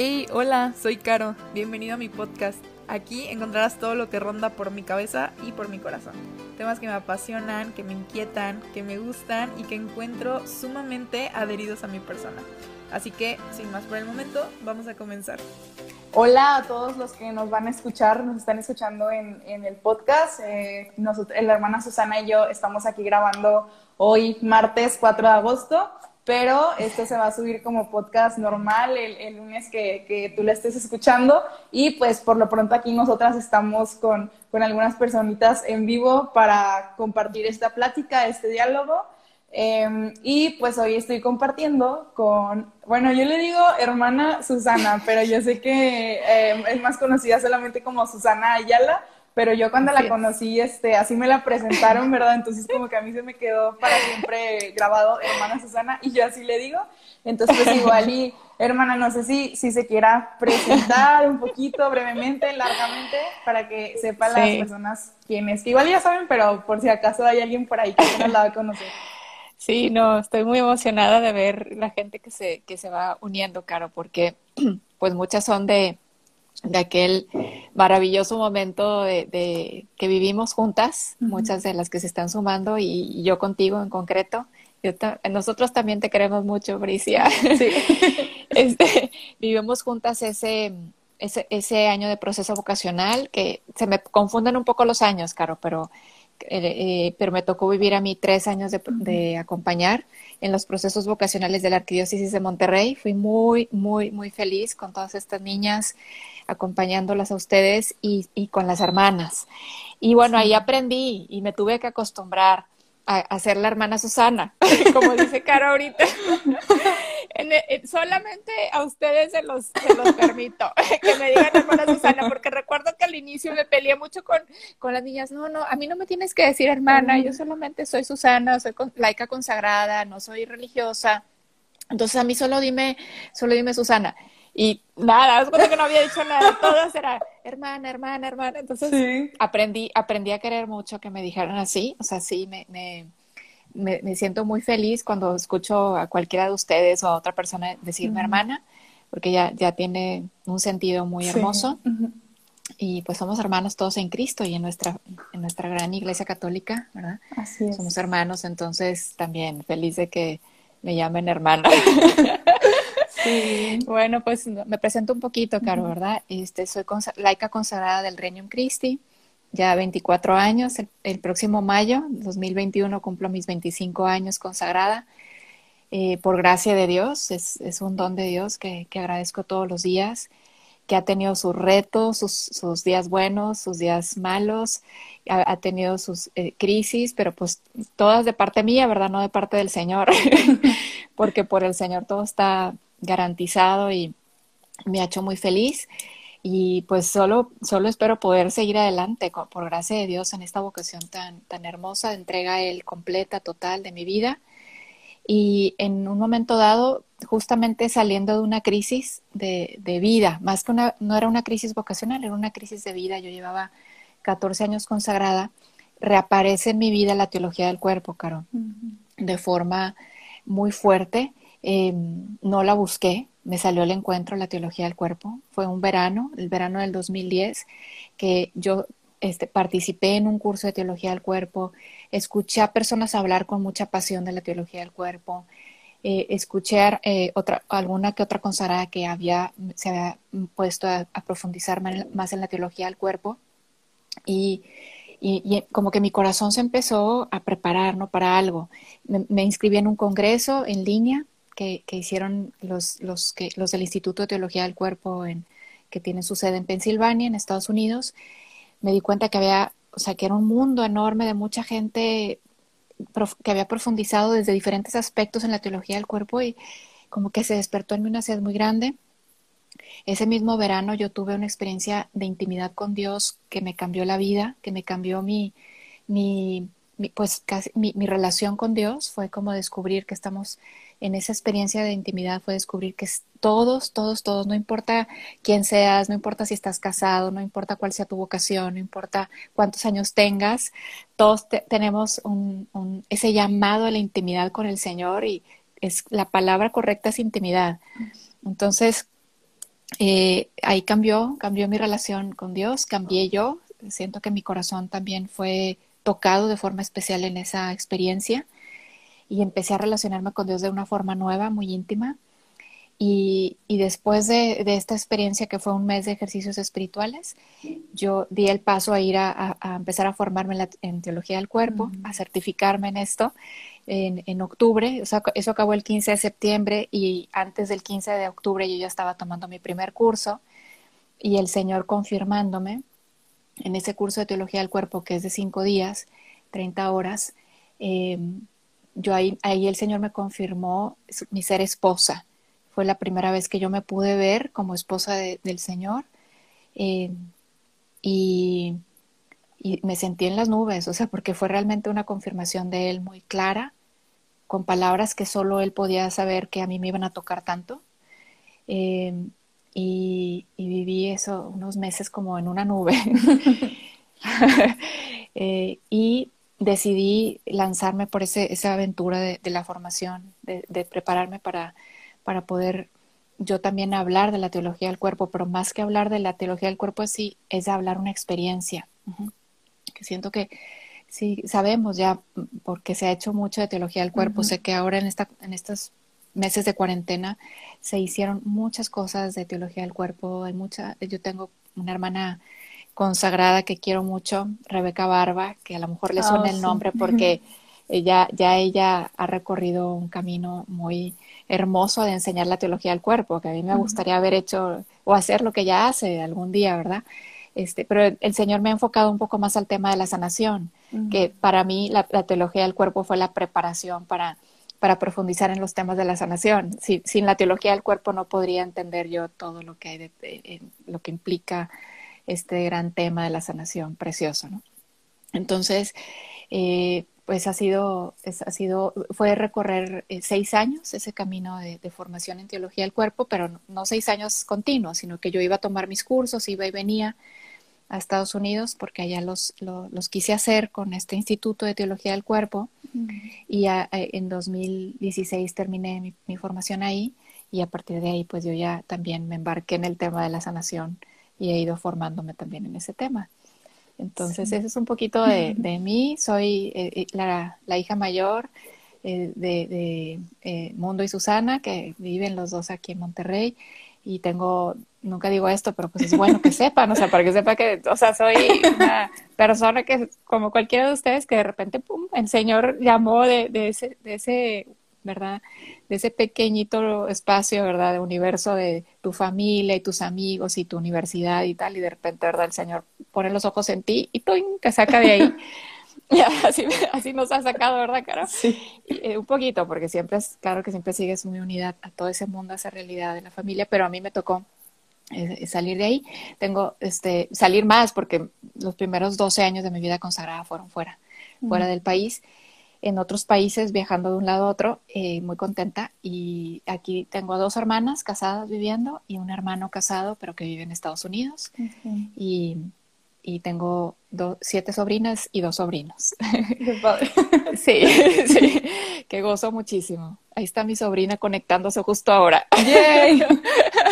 Hey, hola, soy Caro. Bienvenido a mi podcast. Aquí encontrarás todo lo que ronda por mi cabeza y por mi corazón. Temas que me apasionan, que me inquietan, que me gustan y que encuentro sumamente adheridos a mi persona. Así que, sin más por el momento, vamos a comenzar. Hola a todos los que nos van a escuchar, nos están escuchando en, el podcast. Eh, la hermana Susana y yo estamos aquí grabando hoy, martes 4 de agosto pero esto se va a subir como podcast normal el, lunes que, que, tú lo estés escuchando y pues por lo pronto aquí nosotras estamos con, con algunas personitas en vivo para compartir esta plática, este diálogo. Em, y pues hoy estoy compartiendo con, bueno, yo le digo hermana Susana, pero yo sé que em, es más conocida solamente como Susana Ayala, pero yo cuando la conocí, este, así me la presentaron, ¿verdad? Entonces como que a mí se me quedó para siempre grabado hermana Susana y yo así le digo. Entonces pues igual y hermana, no sé si, si se quiera presentar un poquito, brevemente, largamente, para que sepan las personas quiénes, que igual ya saben, pero por si acaso hay alguien por ahí que no la va a conocer. Sí, no, estoy muy emocionada de ver la gente que se, que se va uniendo, Caro, porque pues muchas son de de aquel maravilloso momento de, que vivimos juntas, muchas de las que se están sumando y, yo contigo en concreto. nosotros también te queremos mucho, Bricia. Este, vivimos juntas ese, ese, ese, año de proceso vocacional, que se me confunden un poco los años, Caro, pero, eh, eh, pero me tocó vivir a mí tres años de, de acompañar en los procesos vocacionales de la Arquidiócesis de Monterrey. Fui muy, muy, muy feliz con todas estas niñas acompañándolas a ustedes y, y con las hermanas. Y bueno, ahí aprendí y me tuve que acostumbrar a, a ser la hermana Susana, como dice Cara ahorita. solamente a ustedes se los, se los permito que me digan hermana Susana, porque recuerdo que al inicio me peleé mucho con, con las niñas. No, no, a mí no me tienes que decir hermana, yo solamente soy Susana, soy laica consagrada, no soy religiosa. Entonces a mí solo dime, solo dime Susana. Y nada, es que no había dicho nada, todas era hermana, hermana, hermana. Entonces aprendí, aprendí a querer mucho que me dijeran así, o sea, sí, me, me, me, siento muy feliz cuando escucho a cualquiera de ustedes o a otra persona decirme hermana, porque ya, ya tiene un sentido muy hermoso. Y pues somos hermanos todos en Cristo y en nuestra, en nuestra gran iglesia católica, ¿verdad? Así es. Somos hermanos, entonces también feliz de que me llamen hermana. Bueno, pues me presento un poquito, Caro, ¿verdad? Este, soy laica consagrada del Regnum Christi, ya 24 años. El, próximo mayo 2021 cumplo mis 25 años consagrada. Eh, por gracia de Dios, es, es, un don de Dios que, que, agradezco todos los días, que ha tenido sus retos, sus, sus días buenos, sus días malos, ha, tenido sus eh, crisis, pero pues todas de parte mía, ¿verdad? No de parte del Señor, porque por el Señor todo está garantizado y me ha hecho muy feliz. Y pues solo, solo espero poder seguir adelante, por gracia de Dios, en esta vocación tan, tan hermosa de entrega a Él completa, total de mi vida. Y en un momento dado, justamente saliendo de una crisis de, de vida, más que una, no era una crisis vocacional, era una crisis de vida. Yo llevaba 14 años consagrada, reaparece en mi vida la teología del cuerpo, Caro, de forma muy fuerte eh, no la busqué, me salió el encuentro la teología del cuerpo. Fue un verano, el verano del 2010, que yo este, participé en un curso de teología del cuerpo, escuché a personas hablar con mucha pasión de la teología del cuerpo, eh, escuché eh, alguna que otra consagrada que había, se había puesto a, profundizar más en la teología del cuerpo y, como que mi corazón se empezó a preparar ¿no? para algo. Me inscribí en un congreso en línea que, hicieron los, los, que, los del Instituto de Teología del Cuerpo, en, que tiene su sede en Pensilvania, en Estados Unidos, me di cuenta que había, o sea, que era un mundo enorme de mucha gente que había profundizado desde diferentes aspectos en la teología del cuerpo y como que se despertó en mí una sed muy grande. Ese mismo verano yo tuve una experiencia de intimidad con Dios que me cambió la vida, que me cambió mi, mi, pues mi relación con Dios. Fue como descubrir que estamos en esa experiencia de intimidad fue descubrir que todos, todos, todos, no importa quién seas, no importa si estás casado, no importa cuál sea tu vocación, no importa cuántos años tengas, todos tenemos un, ese llamado a la intimidad con el Señor y es la palabra correcta es intimidad. Entonces, eh, ahí cambió, cambió mi relación con Dios, cambié yo. Siento que mi corazón también fue tocado de forma especial en esa experiencia y empecé a relacionarme con Dios de una forma nueva, muy íntima. Y, después de, esta experiencia, que fue un mes de ejercicios espirituales, yo di el paso a ir a, empezar a formarme en, teología del cuerpo, a certificarme en esto en, octubre. O sea, eso acabó el 15 de septiembre y antes del 15 de octubre yo ya estaba tomando mi primer curso y el Señor confirmándome en ese curso de teología del cuerpo, que es de cinco días, 30 horas. Eh, yo ahí, el Señor me confirmó mi ser esposa fue la primera vez que yo me pude ver como esposa del Señor eh, y, me sentí en las nubes, o sea, porque fue realmente una confirmación de Él muy clara, con palabras que solo Él podía saber que a mí me iban a tocar tanto. Eh, y, viví eso unos meses como en una nube. Eh, y decidí lanzarme por ese, esa aventura de, la formación, de prepararme para para poder yo también hablar de la teología del cuerpo, pero más que hablar de la teología del cuerpo sí es hablar una experiencia. Que siento que sí sabemos ya, porque se ha hecho mucho de teología del cuerpo, sé que ahora en, esta, en estos meses de cuarentena se hicieron muchas cosas de teología del cuerpo, hay mucha, yo tengo una hermana consagrada que quiero mucho, Rebeca Barba, que a lo mejor le suena ah, el nombre porque ella, ya ella ha recorrido un camino muy hermoso de enseñar la teología del cuerpo, que a mí me gustaría haber hecho o hacer lo que ella hace algún día, ¿verdad? Este, pero el Señor me ha enfocado un poco más al tema de la sanación, que para mí la, teología del cuerpo fue la preparación para, para profundizar en los temas de la sanación. sin la teología del cuerpo no podría entender yo todo lo que hay de, lo que implica este gran tema de la sanación precioso, ¿no? Entonces, eh, pues ha sido, ha sido, fue recorrer eh, seis años ese camino de, formación en teología del cuerpo, pero no, seis años continuos, sino que yo iba a tomar mis cursos, iba y venía a Estados Unidos porque allá los, los, quise hacer con este Instituto de Teología del Cuerpo y en 2016 terminé mi, mi, formación ahí y a partir de ahí pues yo ya también me embarqué en el tema de la sanación y he ido formándome también en ese tema. Entonces, eso es un poquito de, mí. Soy eh, eh, la, hija mayor eh, de, Mundo y Susana, que viven los dos aquí en Monterrey. Y tengo, nunca digo esto, pero pues es bueno que sepan, o sea, para que sepa que, o sea, soy una persona que, como cualquiera de ustedes, que de repente, pum, el Señor llamó de, de ese, de ese ¿verdad? De ese pequeñito espacio, ¿verdad? De universo de tu familia y tus amigos y tu universidad y tal, y de repente, ¿verdad? El Señor pone los ojos en ti y te saca de ahí. así, así nos ha sacado, ¿verdad, Caro? Sí. Eh, un poquito, porque siempre es, claro que siempre sigues muy unidad a todo ese mundo, a esa realidad de la familia, pero a mí me tocó eh, salir de ahí. Tengo, este, salir más, porque los primeros 12 años de mi vida consagrada fueron fuera, fuera del país en otros países viajando de un lado a otro, eh, muy contenta. Y aquí tengo dos hermanas casadas viviendo y un hermano casado, pero que vive en Estados Unidos. Y, y, tengo siete sobrinas y dos sobrinos. Qué padre. sí, sí, que gozo muchísimo. Ahí está mi sobrina conectándose justo ahora. ¡Yay!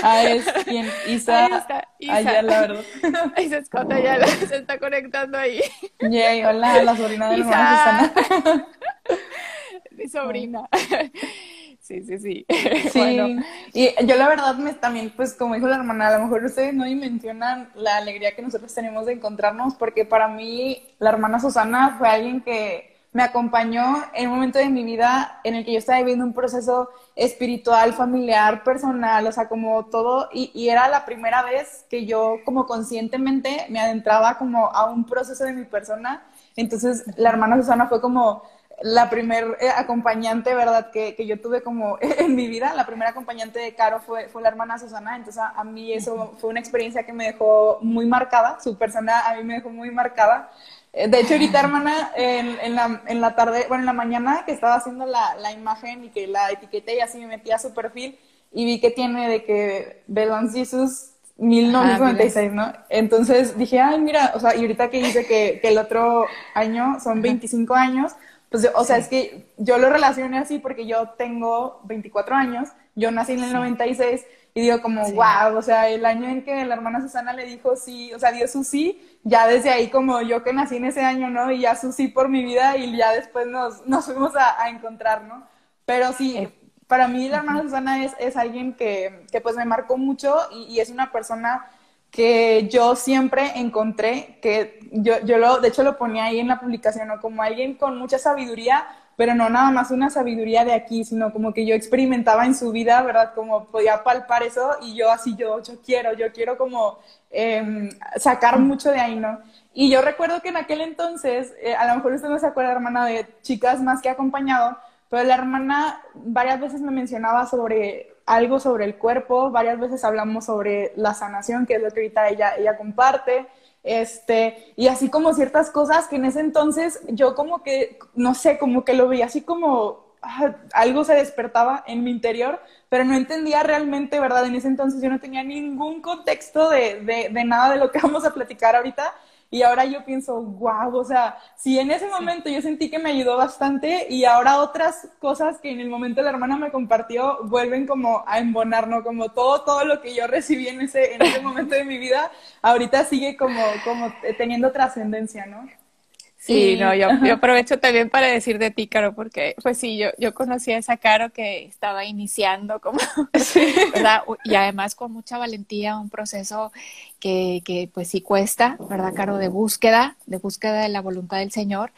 Ah, es quien, Isa. Ahí está, Isa. la verdad. Ahí se esconde, ya se está conectando ahí. Yay, hola, la sobrina de Isa. Mi sobrina. Sí, sí, sí. Sí, bueno. y yo la verdad me también, pues como dijo la hermana, a lo mejor ustedes no dimensionan la alegría que nosotros tenemos de encontrarnos, porque para mí la hermana Susana fue alguien que me acompañó en un momento de mi vida en el que yo estaba viviendo un proceso espiritual, familiar, personal, o sea, como todo, y, y, era la primera vez que yo como conscientemente me adentraba como a un proceso de mi persona, entonces la hermana Susana fue como la primer eh, acompañante, ¿verdad?, que, que, yo tuve como en mi vida. La primera acompañante de Caro fue, fue la hermana Susana, entonces a, mí eso fue una experiencia que me dejó muy marcada, su persona a mí me dejó muy marcada. Eh, de hecho, ahorita, hermana, en, en, la, en la tarde, bueno, en la mañana que estaba haciendo la, la imagen y que la etiqueté y así me metí a su perfil y vi que tiene de que Belons Jesus 1996, ¿no? Entonces dije, ay, mira, o sea, y ahorita que dice que, que el otro año son 25 años, pues, o sea, es que yo lo relacioné así porque yo tengo 24 años, yo nací en el 96 y digo como, wow, o sea, el año en que la hermana Susana le dijo sí, o sea, dio su sí, ya desde ahí como yo que nací en ese año, ¿no? Y ya su sí por mi vida y ya después nos, nos fuimos a, encontrar, ¿no? Pero sí, eh, para mí la hermana Susana es, es alguien que, que, pues me marcó mucho y, y, es una persona que yo siempre encontré, que yo, yo lo, de hecho lo ponía ahí en la publicación, ¿no? Como alguien con mucha sabiduría, pero no nada más una sabiduría de aquí, sino como que yo experimentaba en su vida, ¿verdad? Como podía palpar eso y yo así, yo, yo quiero, yo quiero como em, sacar mucho de ahí, ¿no? Y yo recuerdo que en aquel entonces, eh, a lo mejor usted no se acuerda, hermana, de chicas más que acompañado, pero la hermana varias veces me mencionaba sobre algo sobre el cuerpo, varias veces hablamos sobre la sanación, que es lo que ahorita ella, ella comparte, este, y así como ciertas cosas que en ese entonces yo como que, no sé, como que lo veía así como ah, algo se despertaba en mi interior, pero no entendía realmente, ¿verdad? En ese entonces yo no tenía ningún contexto de, de, de nada de lo que vamos a platicar ahorita. Y ahora yo pienso, wow, o sea, si en ese momento yo sentí que me ayudó bastante y ahora otras cosas que en el momento la hermana me compartió vuelven como a embonar, ¿no? Como todo, todo lo que yo recibí en ese, en ese momento de mi vida, ahorita sigue como, como teniendo trascendencia, ¿no? Sí, no, yo, yo, aprovecho también para decir de ti, Caro, porque pues sí, yo, yo conocí a esa Caro que estaba iniciando como, ¿verdad? Y además con mucha valentía, un proceso que, que pues sí cuesta, ¿verdad, Caro? De búsqueda, de búsqueda de la voluntad del Señor.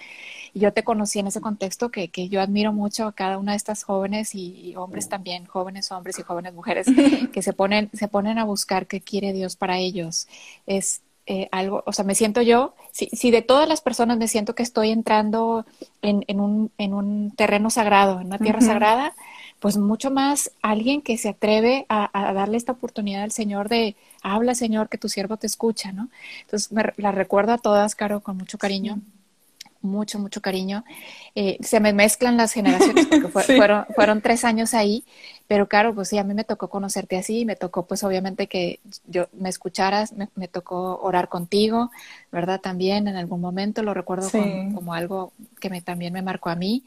Y yo te conocí en ese contexto que, que yo admiro mucho a cada una de estas jóvenes y, hombres también, jóvenes hombres y jóvenes mujeres, que se ponen, se ponen a buscar qué quiere Dios para ellos. Es eh, algo, o sea, me siento yo, si, si, de todas las personas me siento que estoy entrando en, en, un, en un, terreno sagrado, en una tierra sagrada, pues mucho más alguien que se atreve a, a, darle esta oportunidad al Señor de, habla Señor, que tu siervo te escucha, ¿no? Entonces, me, la recuerdo a todas, Caro, con mucho cariño mucho, mucho cariño. Eh, se me mezclan las generaciones porque fueron, fueron tres años ahí, pero claro, pues sí, a mí me tocó conocerte así, me tocó pues obviamente que yo me escucharas, me, tocó orar contigo, ¿verdad? También en algún momento lo recuerdo como, algo que me, también me marcó a mí.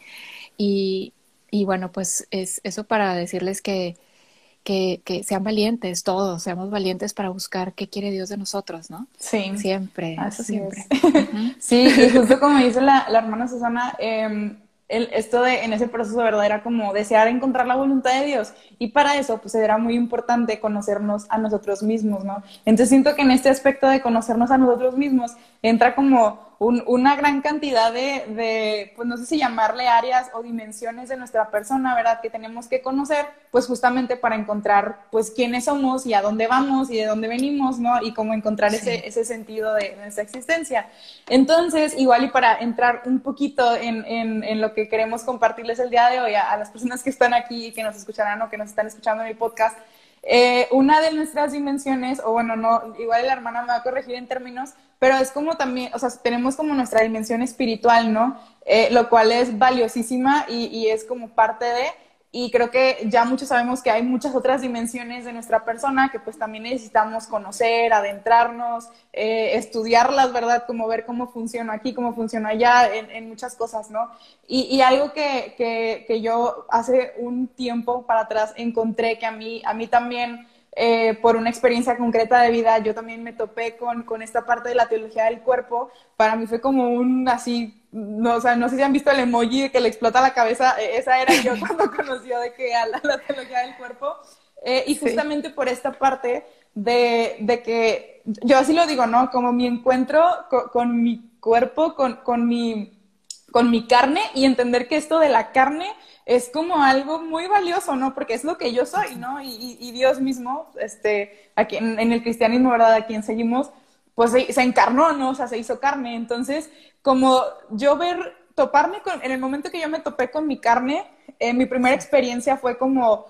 Y, y bueno, pues es eso para decirles que que, que, sean valientes todos, seamos valientes para buscar qué quiere Dios de nosotros, ¿no? Sí. Siempre, siempre. sí, y justo como dice la, la hermana Susana, eh, el, esto de en ese proceso, ¿verdad? Era como desear encontrar la voluntad de Dios. Y para eso, pues era muy importante conocernos a nosotros mismos, ¿no? Entonces siento que en este aspecto de conocernos a nosotros mismos entra como una gran cantidad de, pues no sé si llamarle áreas o dimensiones de nuestra persona, ¿verdad? Que tenemos que conocer, pues justamente para encontrar, pues quiénes somos y a dónde vamos y de dónde venimos, ¿no? Y cómo encontrar ese, ese sentido de, nuestra existencia. Entonces, igual y para entrar un poquito en, en, en, lo que queremos compartirles el día de hoy a, a las personas que están aquí y que nos escucharán o que nos están escuchando en el podcast, eh, una de nuestras dimensiones, o bueno, no, igual la hermana me va a corregir en términos, pero es como también, o sea, tenemos como nuestra dimensión espiritual, ¿no? Eh, lo cual es valiosísima y, y, es como parte de, y creo que ya muchos sabemos que hay muchas otras dimensiones de nuestra persona que pues también necesitamos conocer, adentrarnos, eh, estudiarlas, ¿verdad? Como ver cómo funciona aquí, cómo funciona allá, en, en muchas cosas, ¿no? Y, y algo que, que, que, yo hace un tiempo para atrás encontré que a mí, a mí también, eh, por una experiencia concreta de vida, yo también me topé con, con esta parte de la teología del cuerpo. Para mí fue como un así no, o sea, no sé si han visto el emoji de que le explota la cabeza, e, esa era yo cuando conoció de que a la, teología del cuerpo, eh, y justamente por esta parte de, de, que, yo así lo digo, ¿no? Como mi encuentro con, mi cuerpo, con, con, mi, con mi carne, y entender que esto de la carne es como algo muy valioso, ¿no? Porque es lo que yo soy, ¿no? Y, Dios mismo, este, aquí en, en, el cristianismo, ¿verdad? A quien seguimos, pues se, se, encarnó, ¿no? O sea, se hizo carne. Entonces, como yo ver, toparme con, en el momento que yo me topé con mi carne, eh, mi primera experiencia fue como,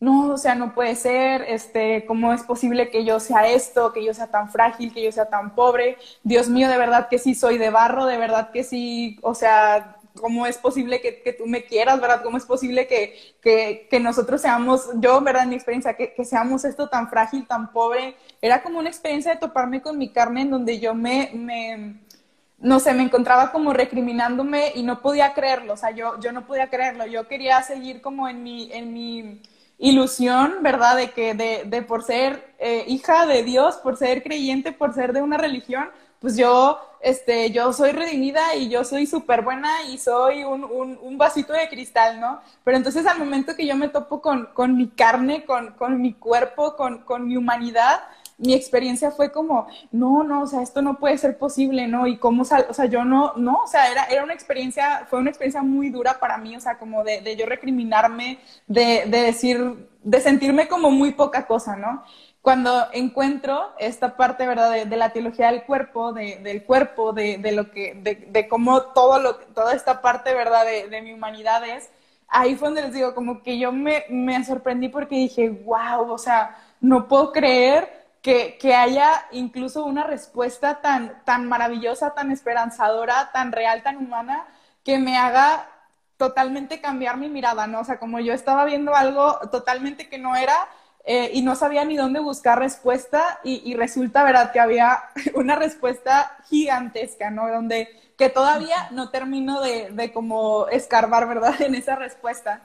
no, o sea, no puede ser, este, ¿cómo es posible que yo sea esto, que yo sea tan frágil, que yo sea tan pobre? Dios mío, de verdad que sí soy de barro, de verdad que sí, o sea, ¿cómo es posible que, que tú me quieras, verdad? ¿Cómo es posible que, que, que nosotros seamos, yo, verdad, en mi experiencia, que, que seamos esto tan frágil, tan pobre? Era como una experiencia de toparme con mi carne en donde yo me, me no sé, me encontraba como recriminándome y no podía creerlo, o sea, yo, yo no podía creerlo, yo quería seguir como en mi, en mi, ilusión, ¿verdad? De que de, de por ser eh, hija de Dios, por ser creyente, por ser de una religión, pues yo, este, yo soy redimida y yo soy súper buena y soy un, un, un, vasito de cristal, ¿no? Pero entonces al momento que yo me topo con, con mi carne, con, con mi cuerpo, con, con mi humanidad, mi experiencia fue como, no, no, o sea, esto no puede ser posible, ¿no? Y cómo, sal o sea, yo no, no, o sea, era, era una experiencia, fue una experiencia muy dura para mí, o sea, como de, de yo recriminarme, de, de decir, de sentirme como muy poca cosa, ¿no? Cuando encuentro esta parte, ¿verdad?, de, la teología del cuerpo, de, del cuerpo, de, de lo que, de, cómo todo lo, toda esta parte, ¿verdad?, de, de mi humanidad es, ahí fue donde les digo, como que yo me, me sorprendí porque dije, wow, o sea, no puedo creer que, que, haya incluso una respuesta tan, tan maravillosa, tan esperanzadora, tan real, tan humana, que me haga totalmente cambiar mi mirada, ¿no? O sea, como yo estaba viendo algo totalmente que no era eh, y no sabía ni dónde buscar respuesta y, y, resulta, ¿verdad?, que había una respuesta gigantesca, ¿no? Donde que todavía no termino de, de como escarbar, ¿verdad?, en esa respuesta.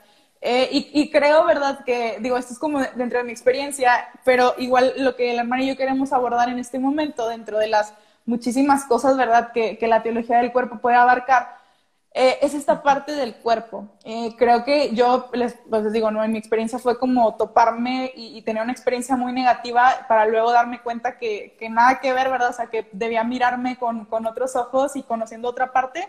Eh, y, y, creo, ¿verdad? Que, digo, esto es como dentro de mi experiencia, pero igual lo que la hermana y yo queremos abordar en este momento, dentro de las muchísimas cosas, ¿verdad? Que, que la teología del cuerpo puede abarcar, eh, es esta parte del cuerpo. Eh, creo que yo, les, pues les digo, ¿no? En mi experiencia fue como toparme y, y, tener una experiencia muy negativa para luego darme cuenta que, que nada que ver, ¿verdad? O sea, que debía mirarme con, con otros ojos y conociendo otra parte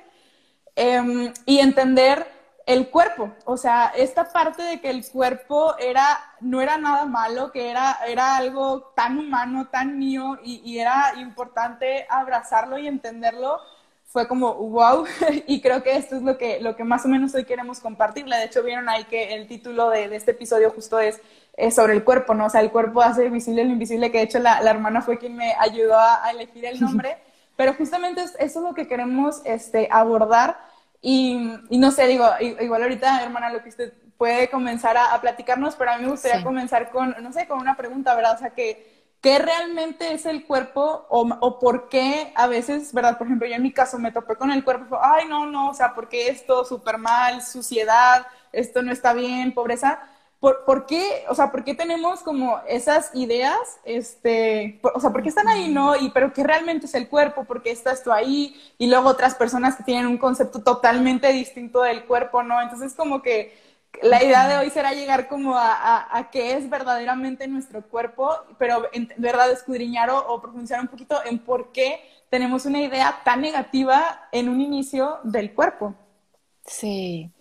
em, y entender el cuerpo, o sea, esta parte de que el cuerpo era, no era nada malo, que era, era algo tan humano, tan mío, y, y era importante abrazarlo y entenderlo, fue como wow, y creo que esto es lo que, lo que más o menos hoy queremos compartirle. De hecho, vieron ahí que el título de, de este episodio justo es, es, sobre el cuerpo, ¿no? O sea, el cuerpo hace visible lo invisible, que de hecho la, la hermana fue quien me ayudó a, a elegir el nombre, pero justamente eso es lo que queremos este, abordar y, y, no sé, digo, igual ahorita, hermana, lo que usted puede comenzar a, a platicarnos, pero a mí me gustaría sí. comenzar con, no sé, con una pregunta, ¿verdad? O sea, que, ¿qué realmente es el cuerpo o, o, por qué a veces, ¿verdad? Por ejemplo, yo en mi caso me topé con el cuerpo y fue, ay, no, no, o sea, ¿por qué esto? Súper mal, suciedad, esto no está bien, pobreza. ¿Por, ¿Por, qué, o sea, por qué tenemos como esas ideas, este, por, o sea, por qué están ahí, no? Y, pero ¿qué realmente es el cuerpo? ¿Por qué estás tú ahí? Y luego otras personas que tienen un concepto totalmente distinto del cuerpo, ¿no? Entonces, como que la idea de hoy será llegar como a, a, a qué es verdaderamente nuestro cuerpo, pero en verdad escudriñar o, o profundizar un poquito en por qué tenemos una idea tan negativa en un inicio del cuerpo. Sí.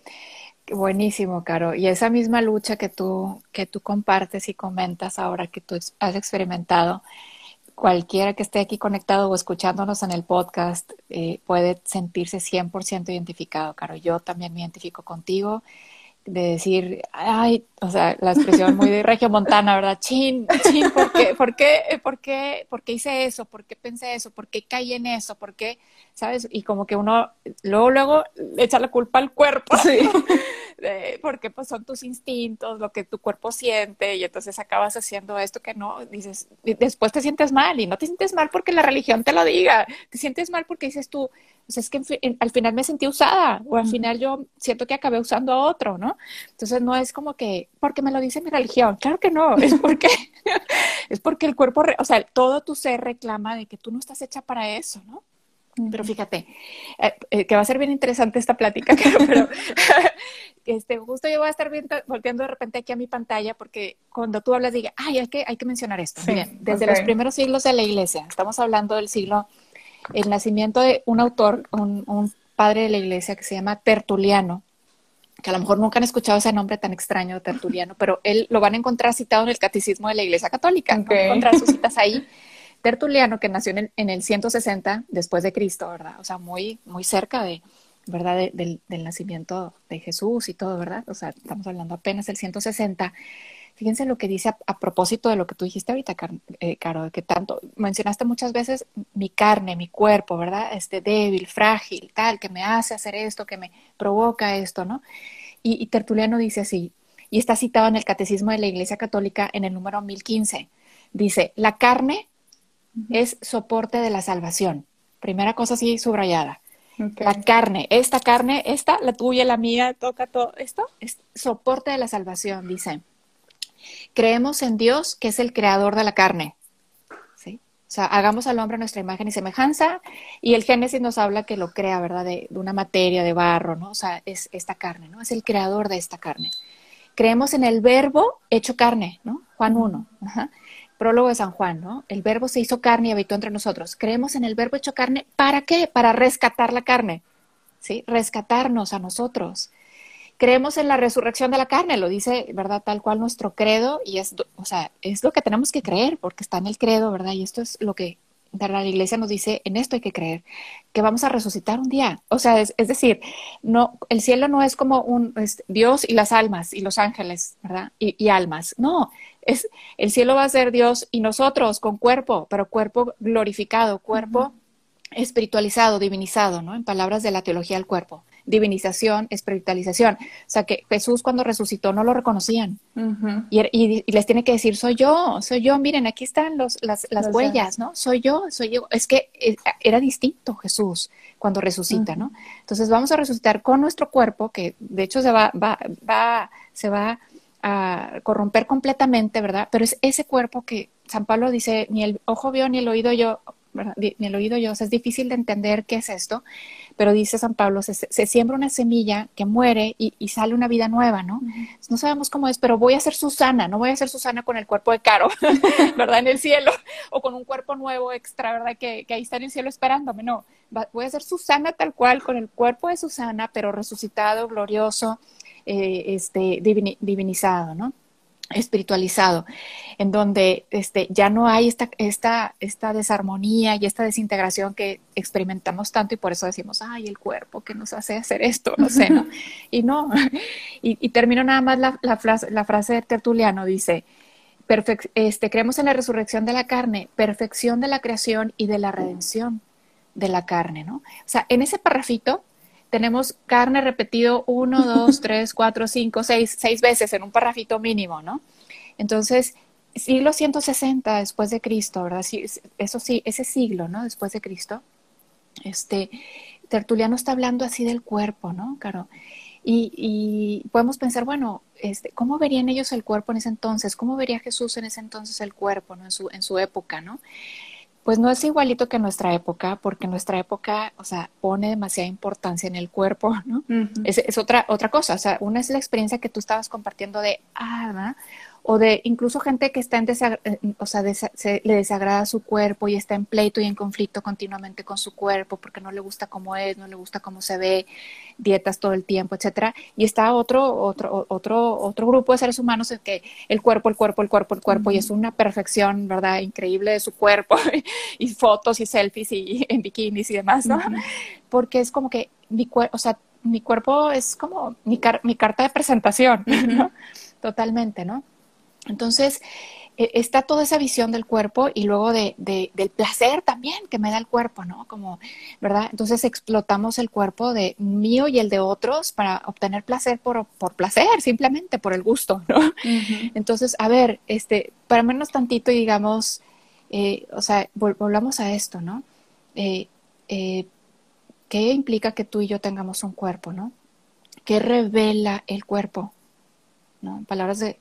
Buenísimo, Caro. Y esa misma lucha que tú, que tú compartes y comentas ahora que tú has experimentado, cualquiera que esté aquí conectado o escuchándonos en el podcast eh, puede sentirse 100% identificado, Caro. Yo también me identifico contigo de decir, ay, o sea, la expresión muy de regiomontana, ¿verdad? Chin, chin, ¿por qué, por qué, por qué, por qué hice eso? ¿Por qué pensé eso? ¿Por qué caí en eso? ¿Por qué, sabes? Y como que uno luego, luego le echa la culpa al cuerpo. Sí. de, porque pues son tus instintos, lo que tu cuerpo siente, y entonces acabas haciendo esto que no, dices, después te sientes mal, y no te sientes mal porque la religión te lo diga, te sientes mal porque dices tú, pues es que al final me sentí usada, o al final yo siento que acabé usando a otro, ¿no? Entonces no es como que, porque me lo dice mi religión, claro que no, es porque, es porque el cuerpo, o sea, todo tu ser reclama de que tú no estás hecha para eso, ¿no? Pero fíjate, eh, eh, que va a ser bien interesante esta plática, pero este, justo yo voy a estar viendo, volviendo de repente aquí a mi pantalla porque cuando tú hablas diga, ay, hay que, hay que mencionar esto. Sí, Miren, desde okay. los primeros siglos de la iglesia, estamos hablando del siglo, el nacimiento de un autor, un, un padre de la iglesia que se llama Tertuliano, que a lo mejor nunca han escuchado ese nombre tan extraño, Tertuliano, pero él lo van a encontrar citado en el Catecismo de la Iglesia Católica. Okay. Van a encontrar sus citas ahí. Tertuliano, que nació en el, en el 160 después de Cristo, ¿verdad? O sea, muy, muy cerca de, ¿verdad? De, del, del, nacimiento de Jesús y todo, ¿verdad? O sea, estamos hablando apenas del 160. Fíjense lo que dice a, a propósito de lo que tú dijiste ahorita, Car eh, Caro, que tanto mencionaste muchas veces mi carne, mi cuerpo, ¿verdad? Este débil, frágil, tal, que me hace hacer esto, que me provoca esto, ¿no? Y, y Tertuliano dice así, y está citado en el Catecismo de la Iglesia Católica en el número 1015. Dice, la carne es soporte de la salvación. Primera cosa así subrayada. Okay. La carne, esta carne, esta, la tuya, la mía, toca todo esto, es soporte de la salvación, dice. Creemos en Dios, que es el creador de la carne. ¿sí? O sea, hagamos al hombre nuestra imagen y semejanza, y el Génesis nos habla que lo crea, ¿verdad? De, una materia, de barro, ¿no? O sea, es esta carne, ¿no? Es el creador de esta carne. Creemos en el verbo hecho carne, ¿no? Juan 1. Prólogo de San Juan, ¿no? El verbo se hizo carne y habitó entre nosotros. Creemos en el verbo hecho carne, ¿para qué? Para rescatar la carne, ¿sí? Rescatarnos a nosotros. Creemos en la resurrección de la carne, lo dice, ¿verdad? Tal cual nuestro credo, y es, o sea, es lo que tenemos que creer, porque está en el credo, ¿verdad? Y esto es lo que la iglesia nos dice, en esto hay que creer, que vamos a resucitar un día. O sea, es, decir, no, el cielo no es como un Dios y las almas y los ángeles, ¿verdad? Y, almas. No, es el cielo va a ser Dios y nosotros con cuerpo, pero cuerpo glorificado, cuerpo espiritualizado, divinizado, ¿no? En palabras de la teología del cuerpo divinización, espiritualización. O sea, que Jesús cuando resucitó no lo reconocían. y, les tiene que decir, soy yo, soy yo, miren, aquí están los, las, las huellas, ¿no? Soy yo, soy yo. Es que eh, era distinto Jesús cuando resucita, ¿no? Entonces vamos a resucitar con nuestro cuerpo, que de hecho se va, va, va, se va a corromper completamente, ¿verdad? Pero es ese cuerpo que San Pablo dice, ni el ojo vio, ni el oído yo, ni el oído yo, o sea, es difícil de entender qué es esto, pero dice San Pablo, se, siembra una semilla que muere y, sale una vida nueva, ¿no? No sabemos cómo es, pero voy a ser Susana, no voy a ser Susana con el cuerpo de Caro, ¿verdad? En el cielo, o con un cuerpo nuevo extra, ¿verdad? Que, ahí está en el cielo esperándome, no. voy a ser Susana tal cual, con el cuerpo de Susana, pero resucitado, glorioso, eh, este, divinizado, ¿no? Espiritualizado, en donde este, ya no hay esta, esta, esta desarmonía y esta desintegración que experimentamos tanto y por eso decimos, ay, el cuerpo que nos hace hacer esto, no sé, ¿no? Y no, y, termino nada más la, la, frase, la frase de Tertuliano, dice, este, creemos en la resurrección de la carne, perfección de la creación y de la redención de la carne, ¿no? O sea, en ese parrafito tenemos carne repetido uno, dos, tres, cuatro, cinco, seis, seis veces en un parrafito mínimo, ¿no? Entonces, siglo 160 después de Cristo, ¿verdad? Eso sí, ese siglo, ¿no? Después de Cristo, este, Tertuliano está hablando así del cuerpo, ¿no? Claro. Y, podemos pensar, bueno, este, ¿cómo verían ellos el cuerpo en ese entonces? ¿Cómo vería Jesús en ese entonces el cuerpo, ¿no? En su, en su época, ¿no? Pues no es igualito que nuestra época, porque nuestra época, o sea, pone demasiada importancia en el cuerpo, ¿no? es, es, otra, otra cosa, o sea, una es la experiencia que tú estabas compartiendo de, ah, o de incluso gente que está en eh, o sea, se, le desagrada su cuerpo y está en pleito y en conflicto continuamente con su cuerpo porque no le gusta cómo es, no le gusta cómo se ve, dietas todo el tiempo, etcétera. Y está otro, otro, otro, otro grupo de seres humanos en que el cuerpo, el cuerpo, el cuerpo, el cuerpo, y es una perfección, ¿verdad? Increíble de su cuerpo, y fotos y selfies y en bikinis y demás, ¿no? Porque es como que mi cuerpo, o sea, mi cuerpo es como mi, mi carta de presentación, ¿no? Totalmente, ¿no? Entonces, e, está toda esa visión del cuerpo y luego de, del placer también que me da el cuerpo, ¿no? Como, ¿verdad? Entonces explotamos el cuerpo de mío y el de otros para obtener placer por, por placer, simplemente por el gusto, ¿no? Entonces, a ver, este, para menos tantito y digamos, eh, o sea, volvamos a esto, ¿no? Eh, eh, ¿Qué implica que tú y yo tengamos un cuerpo, ¿no? ¿Qué revela el cuerpo? ¿No? Palabras de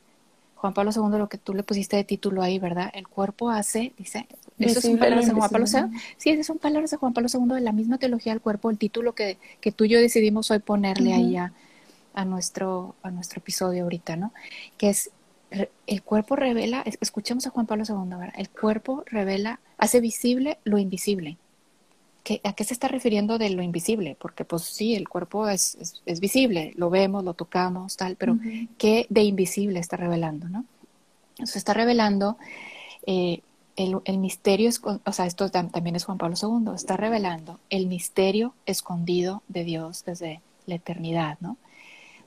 Juan Pablo II, lo que tú le pusiste de título ahí, ¿verdad? El cuerpo hace, dice, eso son palabras de Juan Pablo II. Sí, esas son palabras de Juan Pablo II de la misma teología del cuerpo, el título que, que tú y yo decidimos hoy ponerle ahí a, nuestro, a nuestro episodio ahorita, ¿no? Que es, el cuerpo revela, escuchemos a Juan Pablo II, ¿verdad? El cuerpo revela, hace visible lo invisible. ¿A qué se está refiriendo de lo invisible? Porque pues sí, el cuerpo es, es, visible, lo vemos, lo tocamos, tal, pero ¿qué de invisible está revelando? ¿no? Se está revelando eh, el, el, misterio, o sea, esto también es Juan Pablo II, está revelando el misterio escondido de Dios desde la eternidad, ¿no?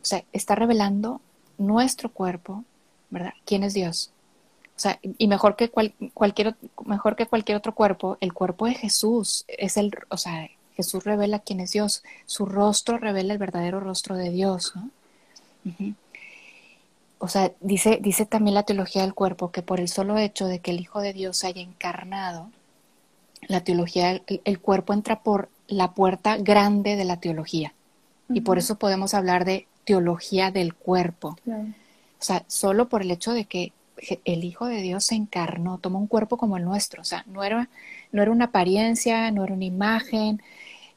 O sea, está revelando nuestro cuerpo, ¿verdad? ¿Quién es Dios? O sea, y mejor que cualquier mejor que cualquier otro cuerpo, el cuerpo de Jesús es el, o sea, Jesús revela quién es Dios, su rostro revela el verdadero rostro de Dios, ¿no? O sea, dice, dice también la teología del cuerpo que por el solo hecho de que el Hijo de Dios haya encarnado, la teología, el, cuerpo entra por la puerta grande de la teología. Y por eso podemos hablar de teología del cuerpo. O sea, solo por el hecho de que el Hijo de Dios se encarnó, tomó un cuerpo como el nuestro, o sea, no era, no era una apariencia, no era una imagen,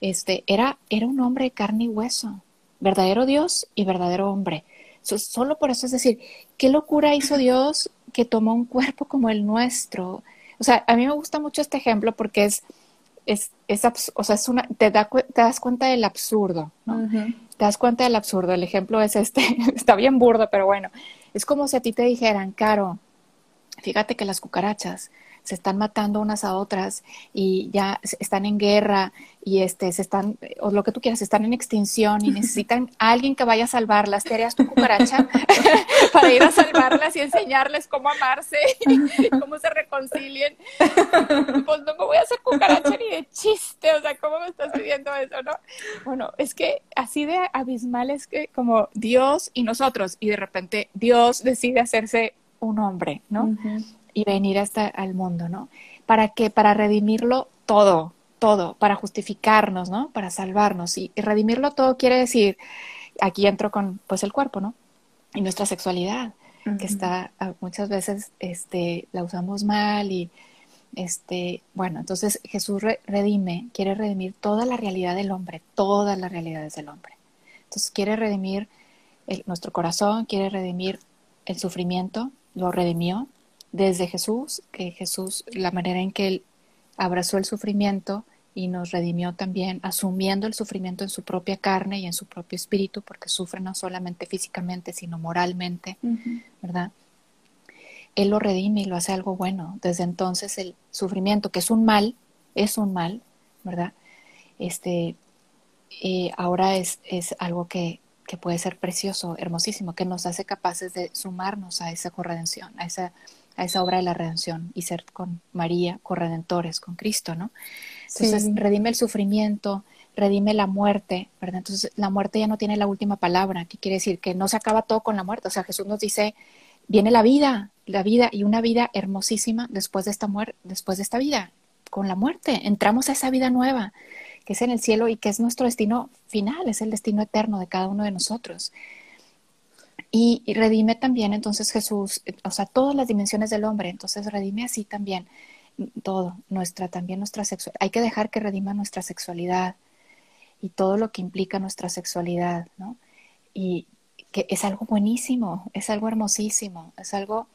este, era, era un hombre de carne y hueso, verdadero Dios y verdadero hombre. solo por eso es decir, qué locura hizo Dios que tomó un cuerpo como el nuestro. O sea, a mí me gusta mucho este ejemplo porque es, es, es o sea, es una, te, da, te das cuenta del absurdo, ¿no? Te das cuenta del absurdo. El ejemplo es este, está bien burdo, pero bueno, es como si a ti te dijeran, Caro, fíjate que las cucarachas se están matando unas a otras y ya están en guerra y este se están o lo que tú quieras están en extinción y necesitan a alguien que vaya a salvarlas. Te harías tu cucaracha para ir a salvarlas y enseñarles cómo amarse y cómo se reconcilien pues no me voy a hacer cucaracha ni de chiste o sea cómo me estás pidiendo eso no bueno es que así de abismal es que como Dios y nosotros y de repente Dios decide hacerse un hombre no y venir hasta al mundo, ¿no? ¿Para qué? Para redimirlo todo, todo, para justificarnos, ¿no? Para salvarnos. Y, redimirlo todo quiere decir, aquí entro con, pues, el cuerpo, ¿no? Y nuestra sexualidad, que está, ah, muchas veces, este, la usamos mal y, este, bueno, entonces Jesús redime, quiere redimir toda la realidad del hombre, todas las realidades del hombre. Entonces quiere redimir nuestro corazón, quiere redimir el sufrimiento, lo redimió, desde Jesús, que Jesús, la manera en que Él abrazó el sufrimiento y nos redimió también, asumiendo el sufrimiento en su propia carne y en su propio espíritu, porque sufre no solamente físicamente, sino moralmente, ¿verdad? Él lo redime y lo hace algo bueno. Desde entonces el sufrimiento, que es un mal, es un mal, ¿verdad? Este, eh, ahora es, es algo que, que, puede ser precioso, hermosísimo, que nos hace capaces de sumarnos a esa corredención, a esa a esa obra de la redención y ser con María, corredentores, con Cristo, ¿no? Entonces, redime el sufrimiento, redime la muerte, ¿verdad? Entonces, la muerte ya no tiene la última palabra, ¿qué quiere decir? Que no se acaba todo con la muerte, o sea, Jesús nos dice, viene la vida, la vida y una vida hermosísima después de esta muerte, después de esta vida, con la muerte, entramos a esa vida nueva, que es en el cielo y que es nuestro destino final, es el destino eterno de cada uno de nosotros. Y, redime también entonces Jesús, eh, o sea, todas las dimensiones del hombre, entonces redime así también todo, nuestra, también nuestra sexualidad. Hay que dejar que redima nuestra sexualidad y todo lo que implica nuestra sexualidad, ¿no? Y que es algo buenísimo, es algo hermosísimo, es algo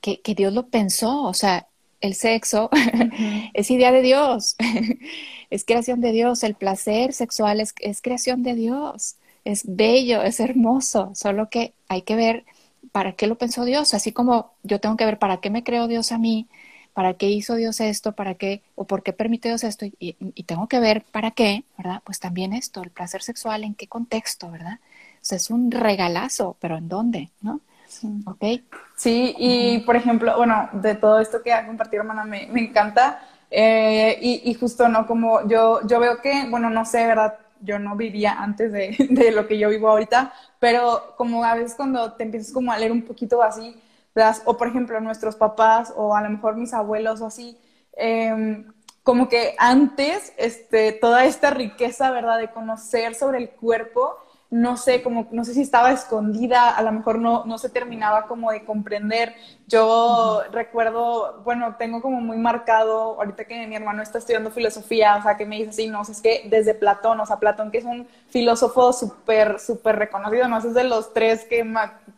que, que Dios lo pensó, o sea, el sexo es idea de Dios, es creación de Dios, el placer sexual es, es creación de Dios es bello, es hermoso, solo que hay que ver para qué lo pensó Dios, así como yo tengo que ver para qué me creó Dios a mí, para qué hizo Dios esto, para qué o por qué permite Dios esto y, tengo que ver para qué, ¿verdad? Pues también esto, el placer sexual, en qué contexto, ¿verdad? O sea, es un regalazo, pero ¿en dónde, no? Sí. ¿Ok? Sí, y por ejemplo, bueno, de todo esto que ha compartido, hermana, me, me encanta. Eh, y, y, justo, ¿no? Como yo, yo veo que, bueno, no sé, ¿verdad? Yo no vivía antes de, de, lo que yo vivo ahorita, pero como a veces cuando te empiezas como a leer un poquito así, o por ejemplo nuestros papás o a lo mejor mis abuelos o así, em, como que antes este, toda esta riqueza, ¿verdad?, de conocer sobre el cuerpo no sé, como, no sé si estaba escondida, a lo mejor no, no se terminaba como de comprender. Yo recuerdo, bueno, tengo como muy marcado, ahorita que mi hermano está estudiando filosofía, o sea, que me dice así, no, es que desde Platón, o sea, Platón que es un filósofo súper, súper reconocido, no es de los tres que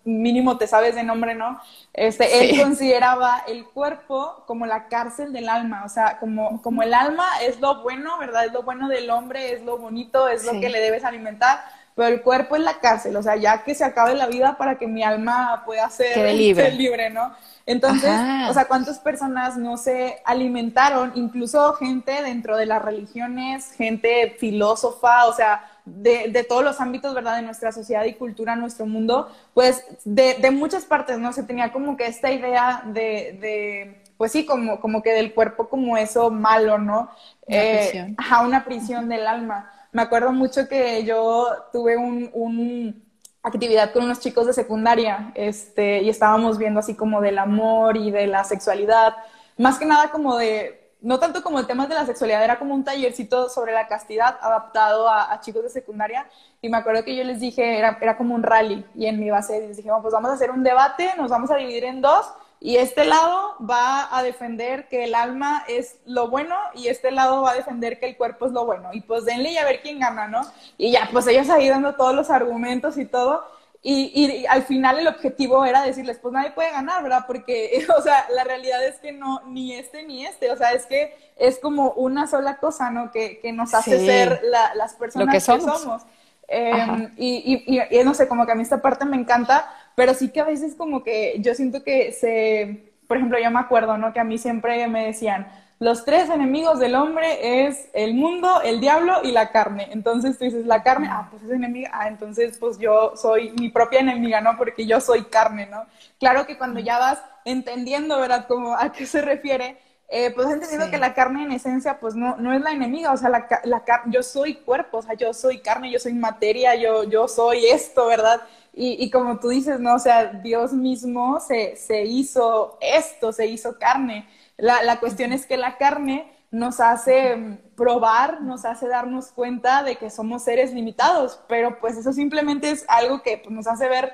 mínimo te sabes de nombre, ¿no? Este, Él consideraba el cuerpo como la cárcel del alma, o sea, como, como el alma es lo bueno, ¿verdad? Es lo bueno del hombre, es lo bonito, es lo que le debes alimentar pero el cuerpo es la cárcel, o sea, ya que se acabe la vida para que mi alma pueda ser libre. libre, ¿no? Entonces, o sea, ¿cuántas personas no se alimentaron? Incluso gente dentro de las religiones, gente filósofa, o sea, de, de, todos los ámbitos, ¿verdad? De nuestra sociedad y cultura, nuestro mundo, pues de, de muchas partes, ¿no? Se tenía como que esta idea de, de pues sí, como, como que del cuerpo como eso malo, ¿no? Una eh, Ajá, una prisión del alma me acuerdo mucho que yo tuve un, actividad con unos chicos de secundaria, este, y estábamos viendo así como del amor y de la sexualidad, más que nada como de no tanto como el tema de la sexualidad, era como un tallercito sobre la castidad adaptado a, chicos de secundaria. Y me acuerdo que yo les dije, era, era como un rally, y en mi base les dije, pues vamos a hacer un debate, nos vamos a dividir en dos, y este lado va a defender que el alma es lo bueno y este lado va a defender que el cuerpo es lo bueno. Y pues denle y a ver quién gana, ¿no? Y ya, pues ellos ahí dando todos los argumentos y todo. Y, y, al final el objetivo era decirles, pues nadie puede ganar, ¿verdad? Porque, o sea, la realidad es que no, ni este ni este, o sea, es que es como una sola cosa, ¿no? Que, que nos hace ser las personas que somos. Em, y, y, y, no sé, como que a mí esta parte me encanta, pero sí que a veces como que yo siento que se, por ejemplo, yo me acuerdo, ¿no? Que a mí siempre me decían, los tres enemigos del hombre es el mundo, el diablo y la carne. Entonces tú dices, la carne, ah, pues es enemiga, ah, entonces pues yo soy mi propia enemiga, ¿no? Porque yo soy carne, ¿no? Claro que cuando ya vas entendiendo, ¿verdad? Como a qué se refiere, eh, pues has entendido que la carne en esencia pues no, no es la enemiga, o sea, la, la, yo soy cuerpo, o sea, yo soy carne, yo soy materia, yo, yo soy esto, ¿verdad? Y, y como tú dices, ¿no? O sea, Dios mismo se, se hizo esto, se hizo carne. La, la cuestión es que la carne nos hace mm, probar, nos hace darnos cuenta de que somos seres limitados, pero pues eso simplemente es algo que pues, nos hace ver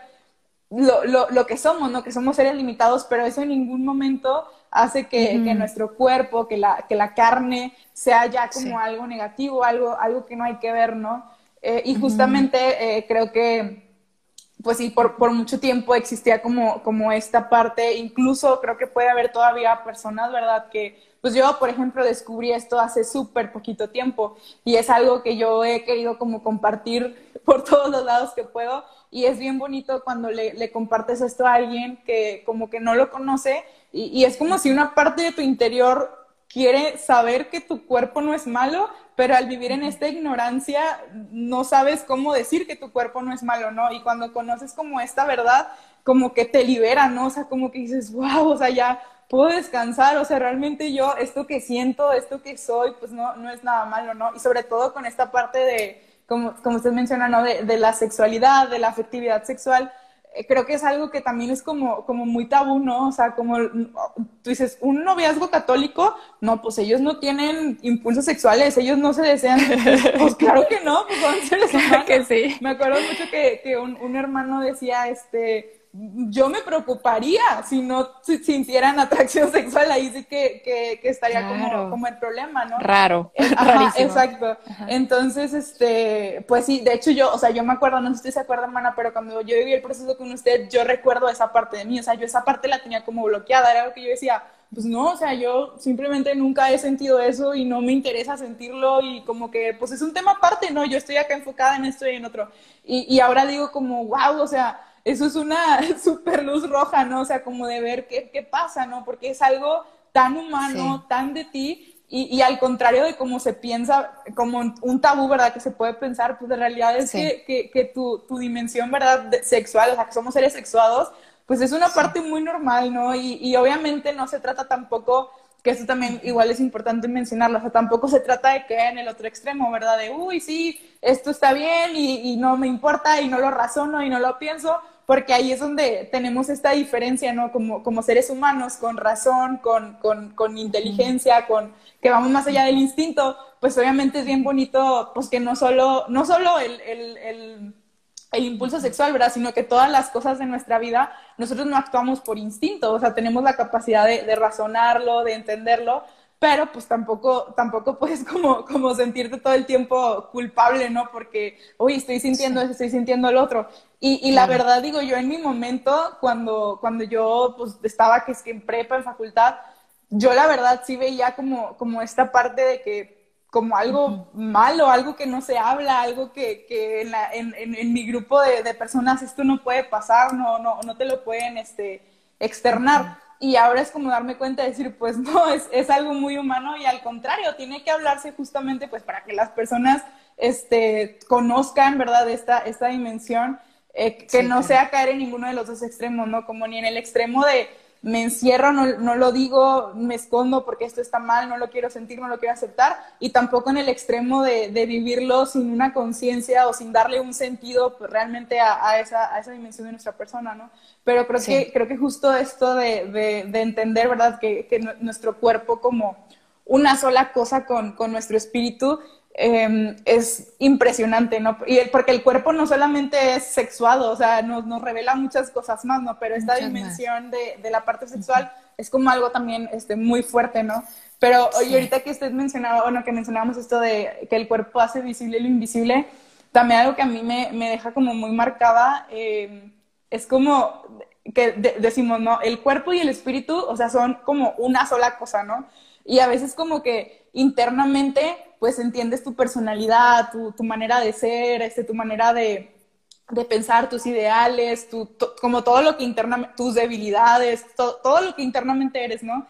lo, lo, lo, que somos, ¿no? Que somos seres limitados, pero eso en ningún momento hace que, que nuestro cuerpo, que la, que la carne sea ya como algo negativo, algo, algo que no hay que ver, ¿no? Eh, y justamente eh, creo que pues sí, por, por, mucho tiempo existía como, como esta parte, incluso creo que puede haber todavía personas, ¿verdad? Que, pues yo, por ejemplo, descubrí esto hace súper poquito tiempo y es algo que yo he querido como compartir por todos los lados que puedo y es bien bonito cuando le, compartes esto a alguien que como que no lo conoce y, y es como si una parte de tu interior quiere saber que tu cuerpo no es malo, pero al vivir en esta ignorancia no sabes cómo decir que tu cuerpo no es malo, ¿no? Y cuando conoces como esta verdad, como que te libera, ¿no? O sea, como que dices, wow, o sea, ya puedo descansar, o sea, realmente yo, esto que siento, esto que soy, pues no, no es nada malo, ¿no? Y sobre todo con esta parte de, como, como usted menciona, ¿no? De, de la sexualidad, de la afectividad sexual, creo que es algo que también es como, como muy tabú, ¿no? O sea, como tú dices, un noviazgo católico, no, pues ellos no tienen impulsos sexuales, ellos no se desean. Pues claro que no, pues van a ser que sí. Me acuerdo mucho que, que un, un hermano decía, este, yo me preocuparía si no sintieran atracción sexual, ahí sí que, que, estaría como, como, el problema, ¿no? Raro. exacto. Entonces, este, pues sí, de hecho yo, o sea, yo me acuerdo, no sé si se acuerda, hermana, pero cuando yo viví el proceso con usted, yo recuerdo esa parte de mí, o sea, yo esa parte la tenía como bloqueada, era algo que yo decía, pues no, o sea, yo simplemente nunca he sentido eso y no me interesa sentirlo y como que, pues es un tema aparte, ¿no? Yo estoy acá enfocada en esto y en otro. Y, y ahora digo como, wow, o sea, eso es una super luz roja, ¿no? O sea, como de ver qué, qué pasa, ¿no? Porque es algo tan humano, tan de ti, y, y, al contrario de cómo se piensa, como un tabú, ¿verdad? Que se puede pensar, pues en realidad es que, que, que tu, tu, dimensión, ¿verdad? sexual, o sea, que somos seres sexuados, pues es una parte muy normal, ¿no? Y, y, obviamente no se trata tampoco, que eso también igual es importante mencionarlo, o sea, tampoco se trata de que en el otro extremo, ¿verdad? De, uy, sí, esto está bien y, y no me importa y no lo razono y no lo pienso, porque ahí es donde tenemos esta diferencia, ¿no? Como, como seres humanos, con razón, con, con, con inteligencia, con que vamos más allá del instinto, pues obviamente es bien bonito, pues que no solo, no solo el, el, el, el impulso sexual, ¿verdad? Sino que todas las cosas de nuestra vida, nosotros no actuamos por instinto, o sea, tenemos la capacidad de, de razonarlo, de entenderlo, pero pues tampoco, tampoco puedes como, como sentirte todo el tiempo culpable, ¿no? Porque, uy, estoy sintiendo eso, estoy sintiendo el otro. Y, y la verdad, digo, yo en mi momento, cuando, cuando yo pues estaba que es que en prepa, en facultad, yo la verdad sí veía como, como esta parte de que como algo malo, algo que no se habla, algo que, que en, la, en, en, en, mi grupo de, de, personas esto no puede pasar, no, no, no te lo pueden este, externar y ahora es como darme cuenta de decir, pues no, es, es, algo muy humano y al contrario, tiene que hablarse justamente pues para que las personas este, conozcan, ¿verdad?, esta, esta dimensión, eh, que sí, no sea caer en ninguno de los dos extremos, ¿no? Como ni en el extremo de me encierro, no, no, lo digo, me escondo porque esto está mal, no lo quiero sentir, no lo quiero aceptar, y tampoco en el extremo de, de vivirlo sin una conciencia o sin darle un sentido pues, realmente a, a, esa, a, esa, dimensión de nuestra persona, ¿no? Pero creo, sí. que, creo que justo esto de, de, de entender, ¿verdad?, que, que, nuestro cuerpo como una sola cosa con, con nuestro espíritu, Em, es impresionante, ¿no? Y porque el cuerpo no solamente es sexuado, o sea, nos, nos revela muchas cosas más, ¿no? Pero esta dimensión de, de, la parte sexual es como algo también este, muy fuerte, ¿no? Pero oye, ahorita que usted mencionaba, bueno, que mencionábamos esto de que el cuerpo hace visible lo invisible, también algo que a mí me, me deja como muy marcada, em, es como que decimos, ¿no? El cuerpo y el espíritu, o sea, son como una sola cosa, ¿no? Y a veces como que internamente pues entiendes tu personalidad, tu, manera de ser, este, tu manera de, pensar, tus ideales, tu, como todo lo que internamente, tus debilidades, todo lo que internamente eres, ¿no?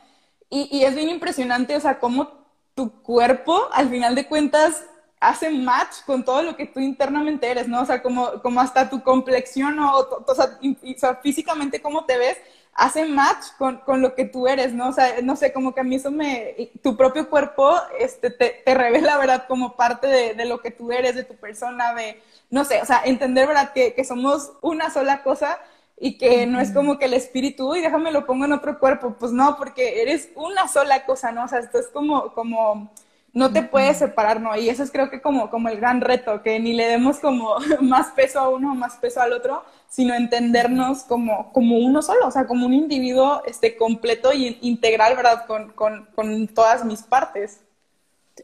Y, es bien impresionante, o sea, cómo tu cuerpo, al final de cuentas, hace match con todo lo que tú internamente eres, ¿no? O sea, como, como hasta tu complexión o, o sea, físicamente cómo te ves, hace match con, con, lo que tú eres, ¿no? O sea, no sé, como que a mí eso me, tu propio cuerpo este, te, te revela, ¿verdad? Como parte de, de, lo que tú eres, de tu persona, de, no sé, o sea, entender, ¿verdad? Que, que somos una sola cosa y que no es como que el espíritu, y déjame lo pongo en otro cuerpo, pues no, porque eres una sola cosa, ¿no? O sea, esto es como, como, no te puedes separar, ¿no? Y eso es creo que como, como el gran reto, que ni le demos como más peso a uno, más peso al otro, sino entendernos como, como uno solo, o sea, como un individuo este, completo y integral, ¿verdad? Con, con, con todas mis partes.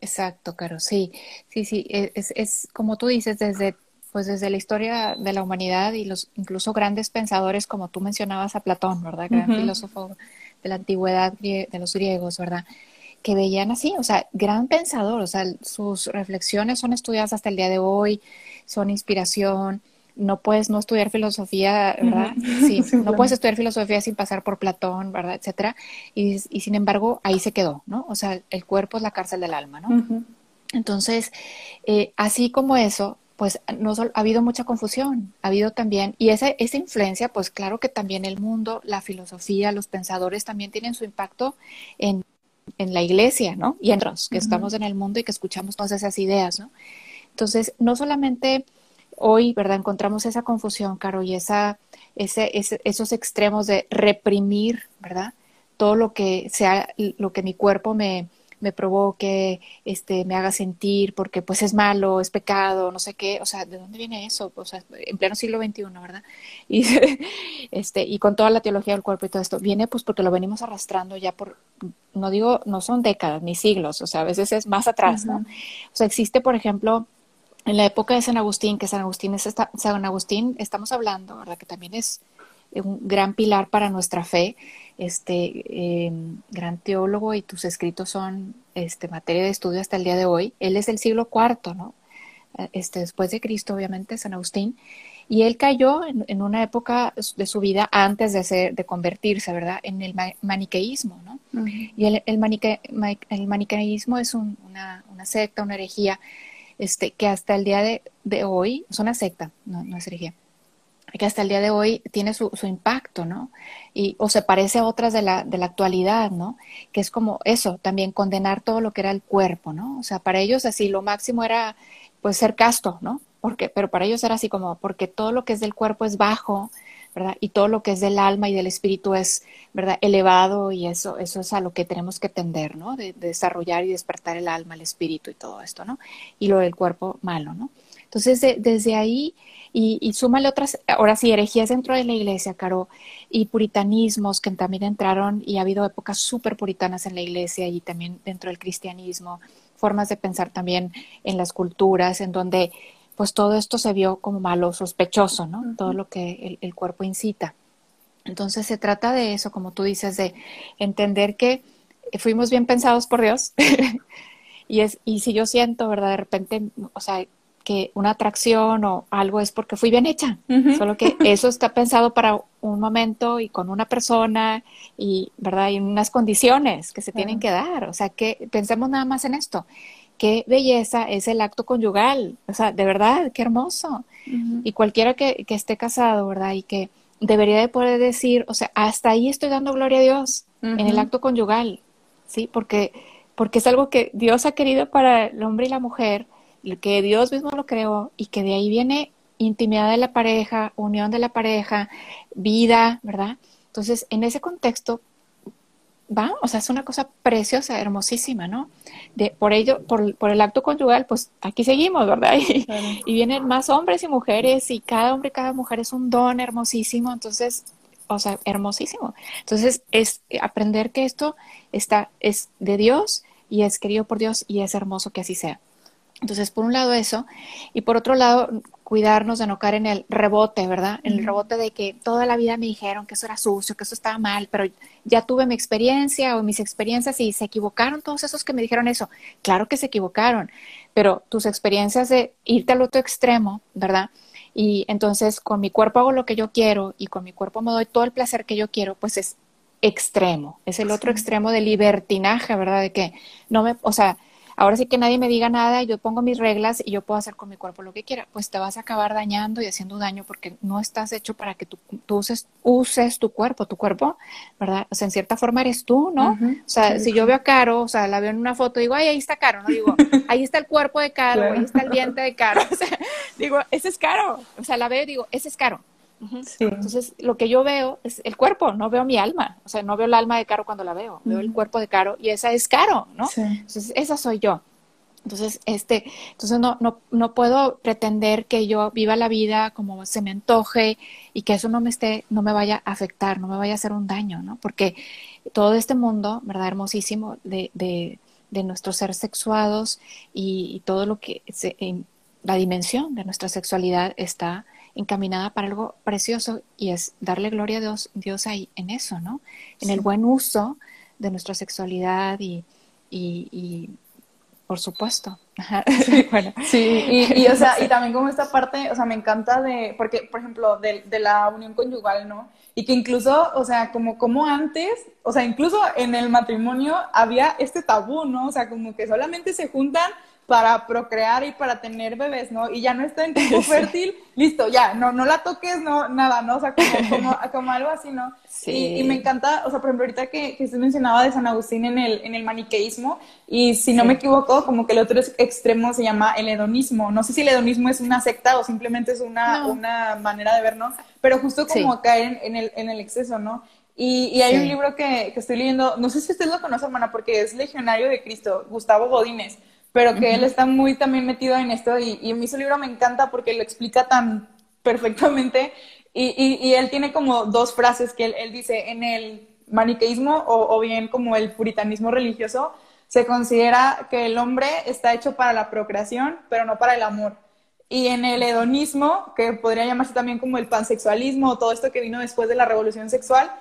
Exacto, Caro, sí, sí, sí, e, es, es como tú dices, desde pues desde la historia de la humanidad y los incluso grandes pensadores como tú mencionabas a Platón, ¿verdad? Gran filósofo de la antigüedad de los griegos, ¿verdad? que veían así, o sea, gran pensador, o sea, sus reflexiones son estudiadas hasta el día de hoy, son inspiración. No puedes no estudiar filosofía, ¿verdad? Sí, no puedes estudiar filosofía sin pasar por Platón, ¿verdad? Etcétera. Y, sin embargo, ahí se quedó, ¿no? O sea, el cuerpo es la cárcel del alma, ¿no? Entonces, eh, así como eso, pues no ha habido mucha confusión, ha habido también, y esa, esa influencia, pues claro que también el mundo, la filosofía, los pensadores también tienen su impacto en en la iglesia, ¿no? Y en otros, que estamos en el mundo y que escuchamos todas esas ideas, ¿no? Entonces, no solamente hoy, ¿verdad? Encontramos esa confusión, Caro, y esa, ese, esos extremos de reprimir, ¿verdad? Todo lo que sea, lo que mi cuerpo me, me provoque, este, me haga sentir, porque pues es malo, es pecado, no sé qué, o sea, ¿de dónde viene eso? O sea, en pleno siglo XXI, ¿verdad? Y, este, y con toda la teología del cuerpo y todo esto, viene pues porque lo venimos arrastrando ya por, no digo, no son décadas ni siglos, o sea, a veces es más atrás, ¿no? O sea, existe, por ejemplo, en la época de San Agustín, que San Agustín es San Agustín, estamos hablando, ¿verdad? Que también es un gran pilar para nuestra fe, este em, gran teólogo y tus escritos son este, materia de estudio hasta el día de hoy. Él es del siglo IV, ¿no? Este, después de Cristo, obviamente, San Agustín. Y él cayó en, una época de su vida antes de, ser, de convertirse, ¿verdad? En el maniqueísmo, ¿no? Y el, el, maniqueísmo es una, una, secta, una herejía, este, que hasta el día de, hoy, es una secta, no, no es herejía, que hasta el día de hoy tiene su, su, impacto, ¿no? Y, o se parece a otras de la, de la actualidad, ¿no? Que es como eso, también condenar todo lo que era el cuerpo, ¿no? O sea, para ellos así lo máximo era pues ser casto, ¿no? Porque, pero para ellos era así como, porque todo lo que es del cuerpo es bajo, Y todo lo que es del alma y del espíritu es, ¿verdad? Elevado y eso, eso es a lo que tenemos que tender, ¿no? De, de desarrollar y despertar el alma, el espíritu y todo esto, ¿no? Y lo del cuerpo malo, ¿no? Entonces, desde ahí y, y, súmale otras, ahora sí, herejías dentro de la iglesia, Caro, y puritanismos que también entraron y ha habido épocas súper puritanas en la iglesia y también dentro del cristianismo, formas de pensar también en las culturas, en donde pues todo esto se vio como malo, sospechoso, ¿no? Todo lo que el, el cuerpo incita. Entonces se trata de eso, como tú dices, de entender que fuimos bien pensados por Dios. y es, y si yo siento, ¿verdad? De repente, o sea, que una atracción o algo es porque fui bien hecha, solo que eso está pensado para un momento y con una persona y, ¿verdad? Y unas condiciones que se tienen que dar, o sea, que pensemos nada más en esto, qué belleza es el acto conyugal, o sea, de verdad, qué hermoso. Y cualquiera que, que, esté casado, ¿verdad? Y que debería de poder decir, o sea, hasta ahí estoy dando gloria a Dios en el acto conyugal, ¿sí? Porque, porque es algo que Dios ha querido para el hombre y la mujer, que Dios mismo lo creó y que de ahí viene intimidad de la pareja, unión de la pareja, vida, ¿verdad? Entonces, en ese contexto, va, o sea, es una cosa preciosa, hermosísima, ¿no? De, por ello, por, por el acto conyugal, pues aquí seguimos, ¿verdad? Y, y, vienen más hombres y mujeres y cada hombre y cada mujer es un don hermosísimo, entonces, o sea, hermosísimo. Entonces, es aprender que esto está, es de Dios y es querido por Dios y es hermoso que así sea. Entonces, por un lado eso, y por otro lado, cuidarnos de no caer en el rebote, ¿verdad? En el rebote de que toda la vida me dijeron que eso era sucio, que eso estaba mal, pero ya tuve mi experiencia o mis experiencias y se equivocaron todos esos que me dijeron eso. Claro que se equivocaron, pero tus experiencias de irte al otro extremo, ¿verdad? Y entonces con mi cuerpo hago lo que yo quiero y con mi cuerpo me doy todo el placer que yo quiero, pues es extremo, es el otro extremo de libertinaje, ¿verdad? De que no me, o sea, ahora sí que nadie me diga nada, yo pongo mis reglas y yo puedo hacer con mi cuerpo lo que quiera, pues te vas a acabar dañando y haciendo daño porque no estás hecho para que tú, uses, uses, tu cuerpo, tu cuerpo, ¿verdad? O sea, en cierta forma eres tú, ¿no? o sea, si yo veo a Caro, o sea, la veo en una foto, digo, ay, ahí está Caro, no digo, ahí está el cuerpo de Caro, ahí está el diente de Caro, o sea, digo, ese es Caro, o sea, la veo y digo, ese es Caro, entonces, lo que yo veo es el cuerpo, no veo mi alma. O sea, no veo el alma de Caro cuando la veo, veo el cuerpo de Caro y esa es Caro, ¿no? Entonces, esa soy yo. Entonces, este, entonces no, no, no puedo pretender que yo viva la vida como se me antoje y que eso no me esté, no me vaya a afectar, no me vaya a hacer un daño, ¿no? Porque todo este mundo, ¿verdad? Hermosísimo de, de, de nuestros seres sexuados y, todo lo que, en la dimensión de nuestra sexualidad está encaminada para algo precioso y es darle gloria a Dios, Dios ahí en eso, ¿no? En el buen uso de nuestra sexualidad y, y, por supuesto. Sí, bueno. sí y, o sea, y también como esta parte, o sea, me encanta de, porque, por ejemplo, de, de, la unión conyugal, ¿no? Y que incluso, o sea, como, como antes, o sea, incluso en el matrimonio había este tabú, ¿no? O sea, como que solamente se juntan para procrear y para tener bebés, ¿no? Y ya no está en tiempo fértil, listo, ya, no, no la toques, no, nada, ¿no? O sea, como, como, algo así, ¿no? Sí. Y, me encanta, o sea, por ejemplo, ahorita que, que usted mencionaba de San Agustín en el, en el maniqueísmo, y si no me equivoco, como que el otro extremo se llama el hedonismo. No sé si el hedonismo es una secta o simplemente es una, una manera de ver, ¿no? Pero justo como caer en, el, en el exceso, ¿no? Y, y hay un libro que, que, estoy leyendo, no sé si usted lo conoce, hermana, porque es Legionario de Cristo, Gustavo Godínez pero que él está muy también metido en esto y, y a mí su libro me encanta porque lo explica tan perfectamente y, y, él tiene como dos frases que él, dice, en el maniqueísmo o, o, bien como el puritanismo religioso, se considera que el hombre está hecho para la procreación, pero no para el amor. Y en el hedonismo, que podría llamarse también como el pansexualismo o todo esto que vino después de la revolución sexual,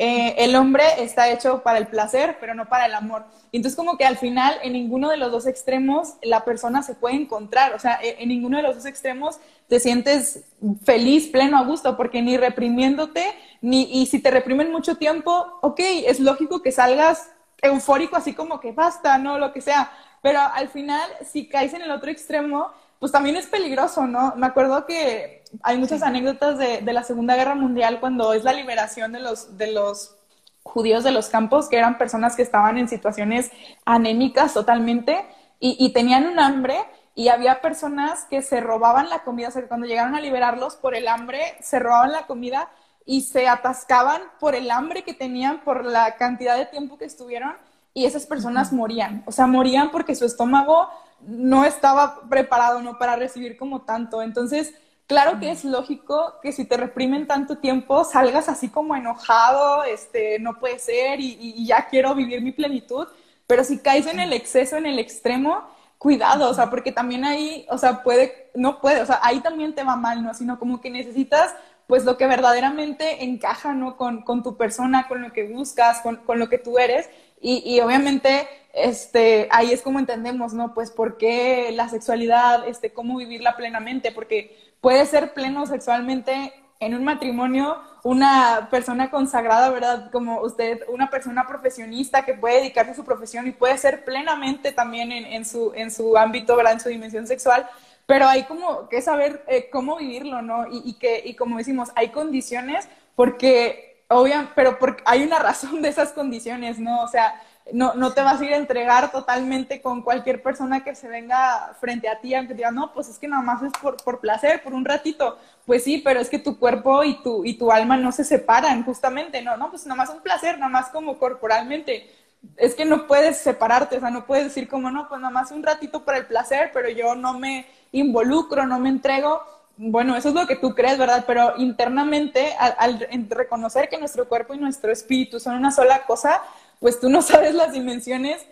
eh, el hombre está hecho para el placer, pero no para el amor. Y entonces como que al final en ninguno de los dos extremos la persona se puede encontrar, o sea, en ninguno de los dos extremos te sientes feliz, pleno, a gusto, porque ni reprimiéndote, ni, y si te reprimen mucho tiempo, ok, es lógico que salgas eufórico así como que basta, ¿no? Lo que sea, pero al final si caes en el otro extremo, pues también es peligroso, ¿no? Me acuerdo que hay muchas anécdotas de, de, la Segunda Guerra Mundial cuando es la liberación de los, de los judíos de los campos, que eran personas que estaban en situaciones anémicas totalmente y, y tenían un hambre y había personas que se robaban la comida, o sea, que cuando llegaron a liberarlos por el hambre, se robaban la comida y se atascaban por el hambre que tenían, por la cantidad de tiempo que estuvieron y esas personas morían, o sea, morían porque su estómago no estaba preparado no para recibir como tanto. Entonces, claro que es lógico que si te reprimen tanto tiempo salgas así como enojado, este, no puede ser y, ya quiero vivir mi plenitud, pero si caes en el exceso, en el extremo, cuidado, o sea, porque también ahí, o sea, puede, no puede, o sea, ahí también te va mal, ¿no? Sino como que necesitas pues lo que verdaderamente encaja, ¿no? Con, con tu persona, con lo que buscas, con, con lo que tú eres. Y, y, obviamente, este, ahí es como entendemos, ¿no? Pues por qué la sexualidad, este, cómo vivirla plenamente, porque puede ser pleno sexualmente en un matrimonio una persona consagrada, ¿verdad? Como usted, una persona profesionista que puede dedicarse a su profesión y puede ser plenamente también en, su, en su ámbito, ¿verdad? En su dimensión sexual, pero hay como que saber eh, cómo vivirlo, ¿no? Y, que, y como decimos, hay condiciones porque, obviamente, pero hay una razón de esas condiciones, ¿no? O sea, no, no te vas a ir a entregar totalmente con cualquier persona que se venga frente a ti, aunque diga, no, pues es que nada más es por, por placer, por un ratito. Pues sí, pero es que tu cuerpo y tu, y tu alma no se separan, justamente, no, no, pues nada más un placer, nada más como corporalmente. Es que no puedes separarte, o sea, no puedes decir como, no, pues nada más un ratito para el placer, pero yo no me involucro, no me entrego bueno, eso es lo que tú crees, ¿verdad? Pero internamente, al, reconocer que nuestro cuerpo y nuestro espíritu son una sola cosa, pues tú no sabes las dimensiones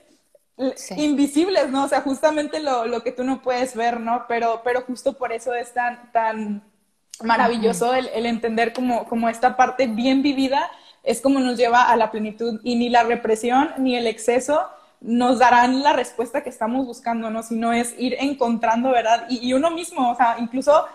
invisibles, ¿no? O sea, justamente lo, lo, que tú no puedes ver, ¿no? Pero, pero justo por eso es tan, tan maravilloso el, el, entender como, como esta parte bien vivida es como nos lleva a la plenitud y ni la represión ni el exceso nos darán la respuesta que estamos buscando, ¿no? Sino es ir encontrando, ¿verdad? Y, y uno mismo, o sea, incluso,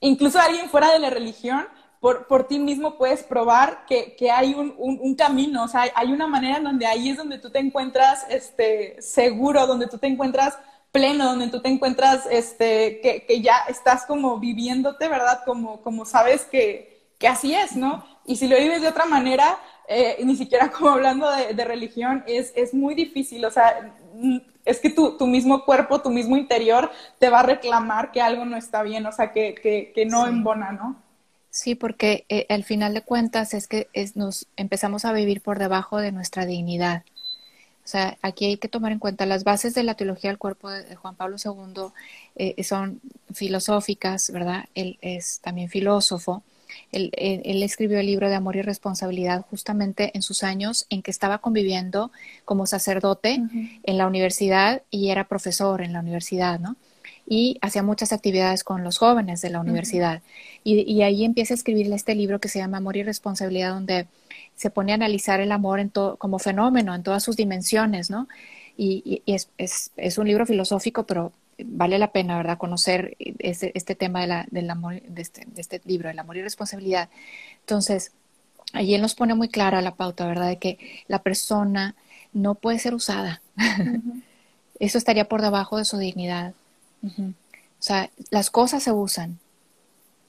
incluso alguien fuera de la religión por, por ti mismo puedes probar que, que hay un, un, camino, o sea, hay una manera en donde ahí es donde tú te encuentras este, seguro, donde tú te encuentras pleno, donde tú te encuentras este, que, que ya estás como viviéndote, ¿verdad? Como, como sabes que, que así es, ¿no? Y si lo vives de otra manera, eh, ni siquiera como hablando de, de, religión, es, es muy difícil, o sea, es que tu, tu, mismo cuerpo, tu mismo interior te va a reclamar que algo no está bien, o sea, que, que, que no embona, ¿no? Sí, porque eh, al final de cuentas es que nos empezamos a vivir por debajo de nuestra dignidad. O sea, aquí hay que tomar en cuenta las bases de la teología del cuerpo de, Juan Pablo II eh, son filosóficas, ¿verdad? Él es también filósofo. Él, escribió el libro de Amor y Responsabilidad justamente en sus años en que estaba conviviendo como sacerdote en la universidad y era profesor en la universidad, ¿no? Y hacía muchas actividades con los jóvenes de la universidad. y, ahí empieza a escribirle este libro que se llama Amor y Responsabilidad, donde se pone a analizar el amor en como fenómeno, en todas sus dimensiones, ¿no? Y, es, es, es, un libro filosófico, pero vale la pena, ¿verdad?, conocer este, este tema de la, del amor, de este, de este libro, el amor y responsabilidad. Entonces, allí él nos pone muy clara la pauta, ¿verdad?, de que la persona no puede ser usada. Eso estaría por debajo de su dignidad. O sea, las cosas se usan,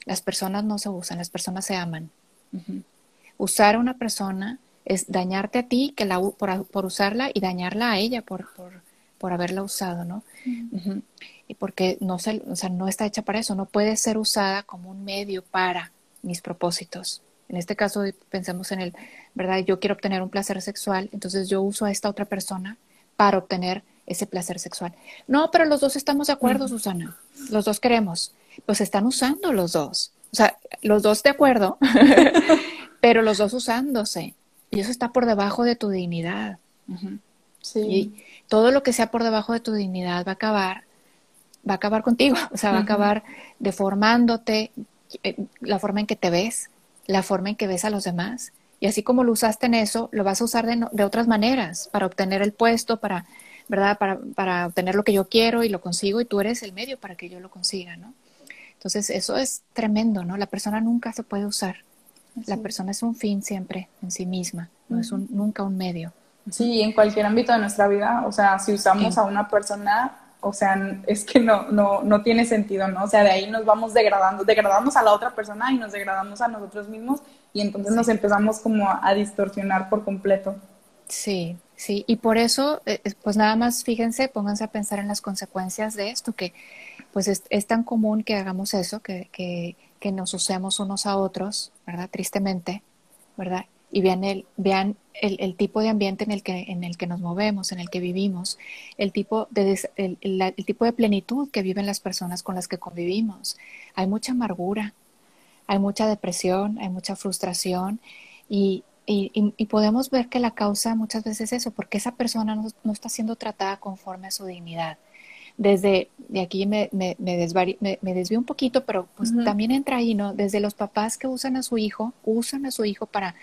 las personas no se usan, las personas se aman. Usar a una persona es dañarte a ti que la, por, por, usarla y dañarla a ella por, por, por haberla usado, ¿no? Y porque no, se, o sea, no está hecha para eso, no puede ser usada como un medio para mis propósitos. En este caso, pensemos en el, ¿verdad? Yo quiero obtener un placer sexual, entonces yo uso a esta otra persona para obtener ese placer sexual. No, pero los dos estamos de acuerdo, Susana. Los dos queremos. Pues están usando los dos. O sea, los dos de acuerdo, pero los dos usándose. Y eso está por debajo de tu dignidad. Sí. Y todo lo que sea por debajo de tu dignidad va a acabar, va a acabar contigo. O sea, va a acabar deformándote eh, la forma en que te ves, la forma en que ves a los demás. Y así como lo usaste en eso, lo vas a usar de, de otras maneras para obtener el puesto, para ¿verdad? Para, para obtener lo que yo quiero y lo consigo y tú eres el medio para que yo lo consiga, ¿no? Entonces, eso es tremendo, ¿no? La persona nunca se puede usar. La persona es un fin siempre en sí misma, no es un, nunca un medio. Sí, en cualquier ámbito de nuestra vida, o sea, si usamos a una persona, o sea, es que no, no, no tiene sentido, ¿no? O sea, de ahí nos vamos degradando, degradamos a la otra persona y nos degradamos a nosotros mismos y entonces nos empezamos como a distorsionar por completo. Sí, Sí, y por eso, eh, pues nada más fíjense, pónganse a pensar en las consecuencias de esto, que pues es, tan común que hagamos eso, que, que, que, nos usemos unos a otros, ¿verdad? Tristemente, ¿verdad? Y vean el, vean el, el, tipo de ambiente en el, que, en el que nos movemos, en el que vivimos, el tipo, de, el, el tipo de plenitud que viven las personas con las que convivimos. Hay mucha amargura, hay mucha depresión, hay mucha frustración y, y, podemos ver que la causa muchas veces es eso, porque esa persona no, está siendo tratada conforme a su dignidad. Desde, de aquí me, me, me, desvío un poquito, pero pues también entra ahí, ¿no? Desde los papás que usan a su hijo, usan a su hijo para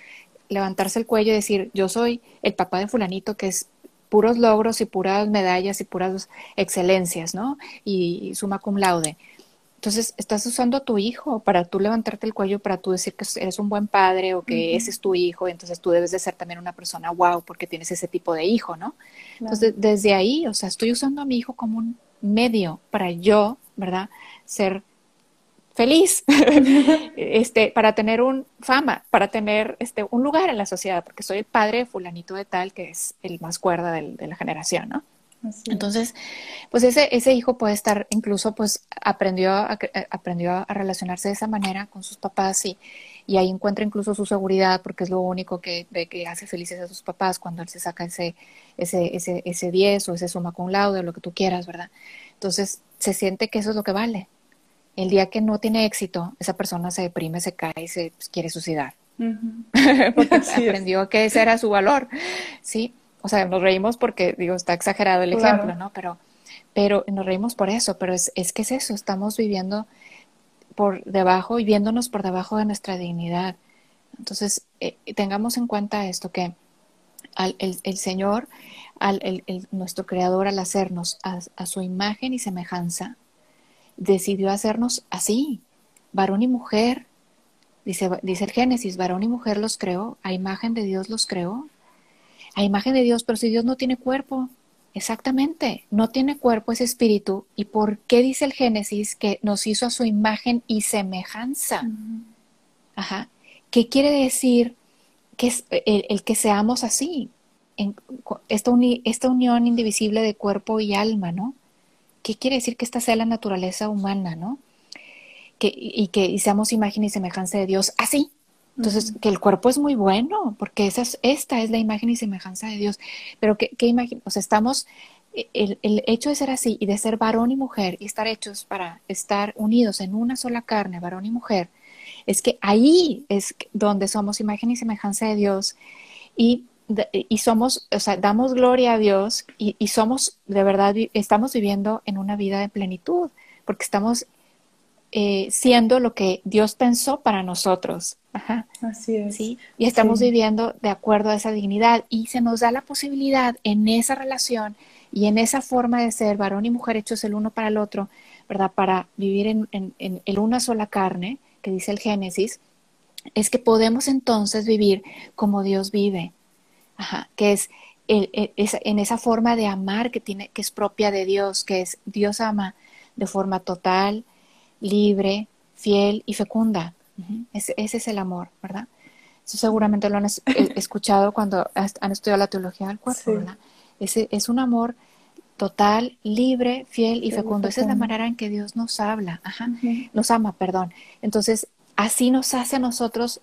levantarse el cuello y decir, yo soy el papá de fulanito que es puros logros y puras medallas y puras excelencias, ¿no? Y, y suma cum laude. Entonces, estás usando a tu hijo para tú levantarte el cuello, para tú decir que eres un buen padre o que ese es tu hijo, entonces tú debes de ser también una persona wow porque tienes ese tipo de hijo, ¿no? Entonces, desde ahí, o sea, estoy usando a mi hijo como un medio para yo, ¿verdad? Ser feliz, este, para tener un fama, para tener este, un lugar en la sociedad, porque soy el padre de fulanito de tal, que es el más cuerda de la generación, ¿no? Entonces, pues ese, ese hijo puede estar, incluso pues aprendió a, aprendió a relacionarse de esa manera con sus papás y, y ahí encuentra incluso su seguridad porque es lo único que que hace felices a sus papás cuando él se saca ese, ese, ese, ese 10 o ese suma con laude lo que tú quieras, ¿verdad? Entonces, se siente que eso es lo que vale. El día que no tiene éxito, esa persona se deprime, se cae y se pues, quiere suicidar. porque aprendió que ese era su valor, ¿sí? O sea, nos reímos porque, digo, está exagerado el ejemplo, ¿no? Pero, pero nos reímos por eso, pero es, es que es eso, estamos viviendo por debajo y viéndonos por debajo de nuestra dignidad. Entonces, eh, tengamos en cuenta esto, que al, el, Señor, al, el, nuestro Creador, al hacernos a, a, su imagen y semejanza, decidió hacernos así, varón y mujer. Dice, dice el Génesis, varón y mujer los creó, a imagen de Dios los creó a imagen de Dios, pero si Dios no tiene cuerpo, exactamente, no tiene cuerpo, es espíritu. ¿Y por qué dice el Génesis que nos hizo a su imagen y semejanza? Ajá. ¿Qué quiere decir que es el, que seamos así? En, esta, esta unión indivisible de cuerpo y alma, ¿no? ¿Qué quiere decir que esta sea la naturaleza humana, ¿no? Que, y que seamos imagen y semejanza de Dios así, entonces, que el cuerpo es muy bueno, porque esa es, esta es la imagen y semejanza de Dios. Pero ¿qué, qué imagen? O sea, estamos, e, el, el, hecho de ser así y de ser varón y mujer y estar hechos para estar unidos en una sola carne, varón y mujer, es que ahí es donde somos imagen y semejanza de Dios y, y somos, o sea, damos gloria a Dios y, y somos, de verdad, estamos viviendo en una vida de plenitud, porque estamos eh, siendo lo que Dios pensó para nosotros. Ajá. Así es. ¿sí? Y estamos viviendo de acuerdo a esa dignidad y se nos da la posibilidad en esa relación y en esa forma de ser varón y mujer hechos el uno para el otro, ¿verdad? Para vivir en, en, una sola carne, que dice el Génesis, es que podemos entonces vivir como Dios vive, Ajá, que es, es, en esa forma de amar que, tiene, que es propia de Dios, que es Dios ama de forma total, libre, fiel y fecunda. ese, es el amor, ¿verdad? Eso seguramente lo han escuchado cuando han estudiado la teología del cuerpo, ¿verdad? Ese es un amor total, libre, fiel y fecundo. Esa es la manera en que Dios nos habla, Ajá. nos ama, perdón. Entonces, así nos hace a nosotros,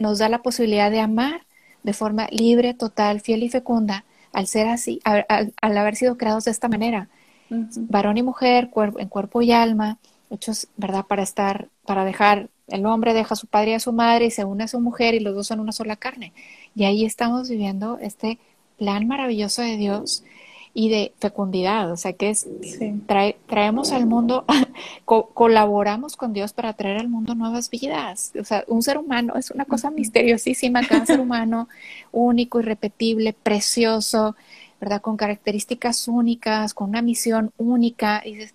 nos da la posibilidad de amar de forma libre, total, fiel y fecunda, al ser así, al, haber sido creados de esta manera. Varón y mujer, en cuerpo y alma, hechos, ¿verdad? Para estar, para dejar, el hombre deja a su padre y a su madre y se une a su mujer y los dos son una sola carne. Y ahí estamos viviendo este plan maravilloso de Dios y de fecundidad, o sea que es, traemos al mundo, colaboramos con Dios para traer al mundo nuevas vidas, o sea, un ser humano es una cosa misteriosísima, cada ser humano único, irrepetible, precioso, ¿verdad? Con características únicas, con una misión única, y dices,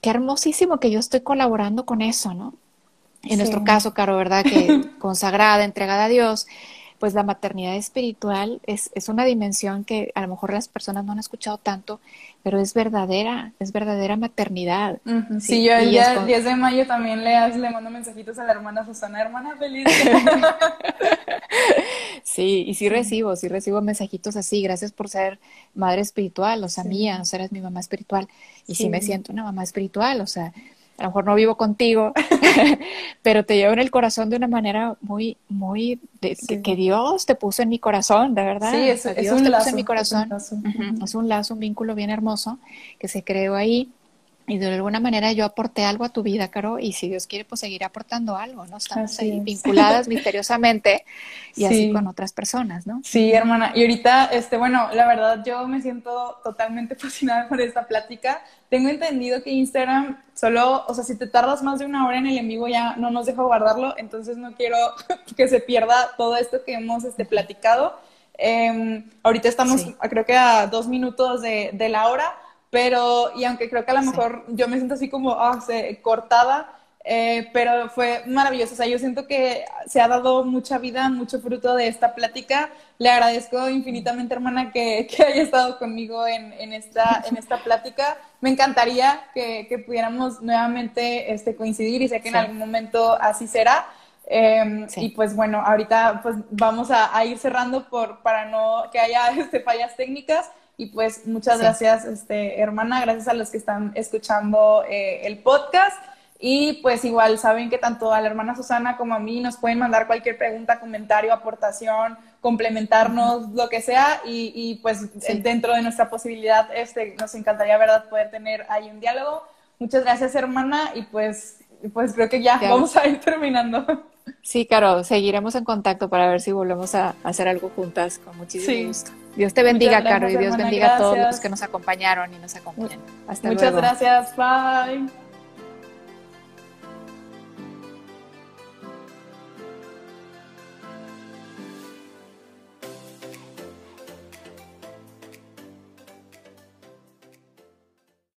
qué hermosísimo que yo estoy colaborando con eso, ¿no? En nuestro caso, Caro, ¿verdad? Que consagrada, entregada a Dios, pues la maternidad espiritual es, es, una dimensión que a lo mejor las personas no han escuchado tanto, pero es verdadera, es verdadera maternidad. Sí, yo el día 10 de mayo también le, le mando mensajitos a la hermana Susana, hermana feliz. sí, y sí recibo, sí recibo mensajitos así, gracias por ser madre espiritual, o sea, mía, o sea, eres mi mamá espiritual, y sí. me siento una mamá espiritual, o sea, a lo mejor no vivo contigo, pero te llevo en el corazón de una manera muy, muy, que, Dios te puso en mi corazón, de verdad. Sí, es, Dios un te lazo, puso en mi corazón. Es un, lazo, un vínculo bien hermoso que se creó ahí y de alguna manera yo aporté algo a tu vida, Caro, y si Dios quiere, pues seguir aportando algo, ¿no? Estamos ahí vinculadas misteriosamente y así con otras personas, ¿no? Sí, hermana. Y ahorita, este, bueno, la verdad yo me siento totalmente fascinada por esta plática. Tengo entendido que Instagram solo, o sea, si te tardas más de una hora en el en vivo ya no nos deja guardarlo, entonces no quiero que se pierda todo esto que hemos este, platicado. Eh, ahorita estamos, creo que a dos minutos de, de la hora pero, y aunque creo que a lo mejor yo me siento así como, se, cortada, eh, pero fue maravilloso. O sea, yo siento que se ha dado mucha vida, mucho fruto de esta plática. Le agradezco infinitamente, hermana, que, que haya estado conmigo en, en, esta, en esta plática. Me encantaría que, que pudiéramos nuevamente este, coincidir y sé que en algún momento así será. Em, y pues bueno, ahorita pues vamos a, a, ir cerrando por, para no que haya este, fallas técnicas. Y pues muchas gracias, este, hermana, gracias a los que están escuchando eh, el podcast. Y pues igual saben que tanto a la hermana Susana como a mí nos pueden mandar cualquier pregunta, comentario, aportación, complementarnos, lo que sea. Y, y pues dentro de nuestra posibilidad, este, nos encantaría, ¿verdad?, poder tener ahí un diálogo. Muchas gracias, hermana. Y pues, pues creo que ya, vamos a ir terminando. Sí, Caro, seguiremos en contacto para ver si volvemos a hacer algo juntas con muchísimo gusto. Dios te bendiga, Caro, y Dios bendiga a todos los que nos acompañaron y nos acompañan. Hasta luego. Muchas gracias. Bye.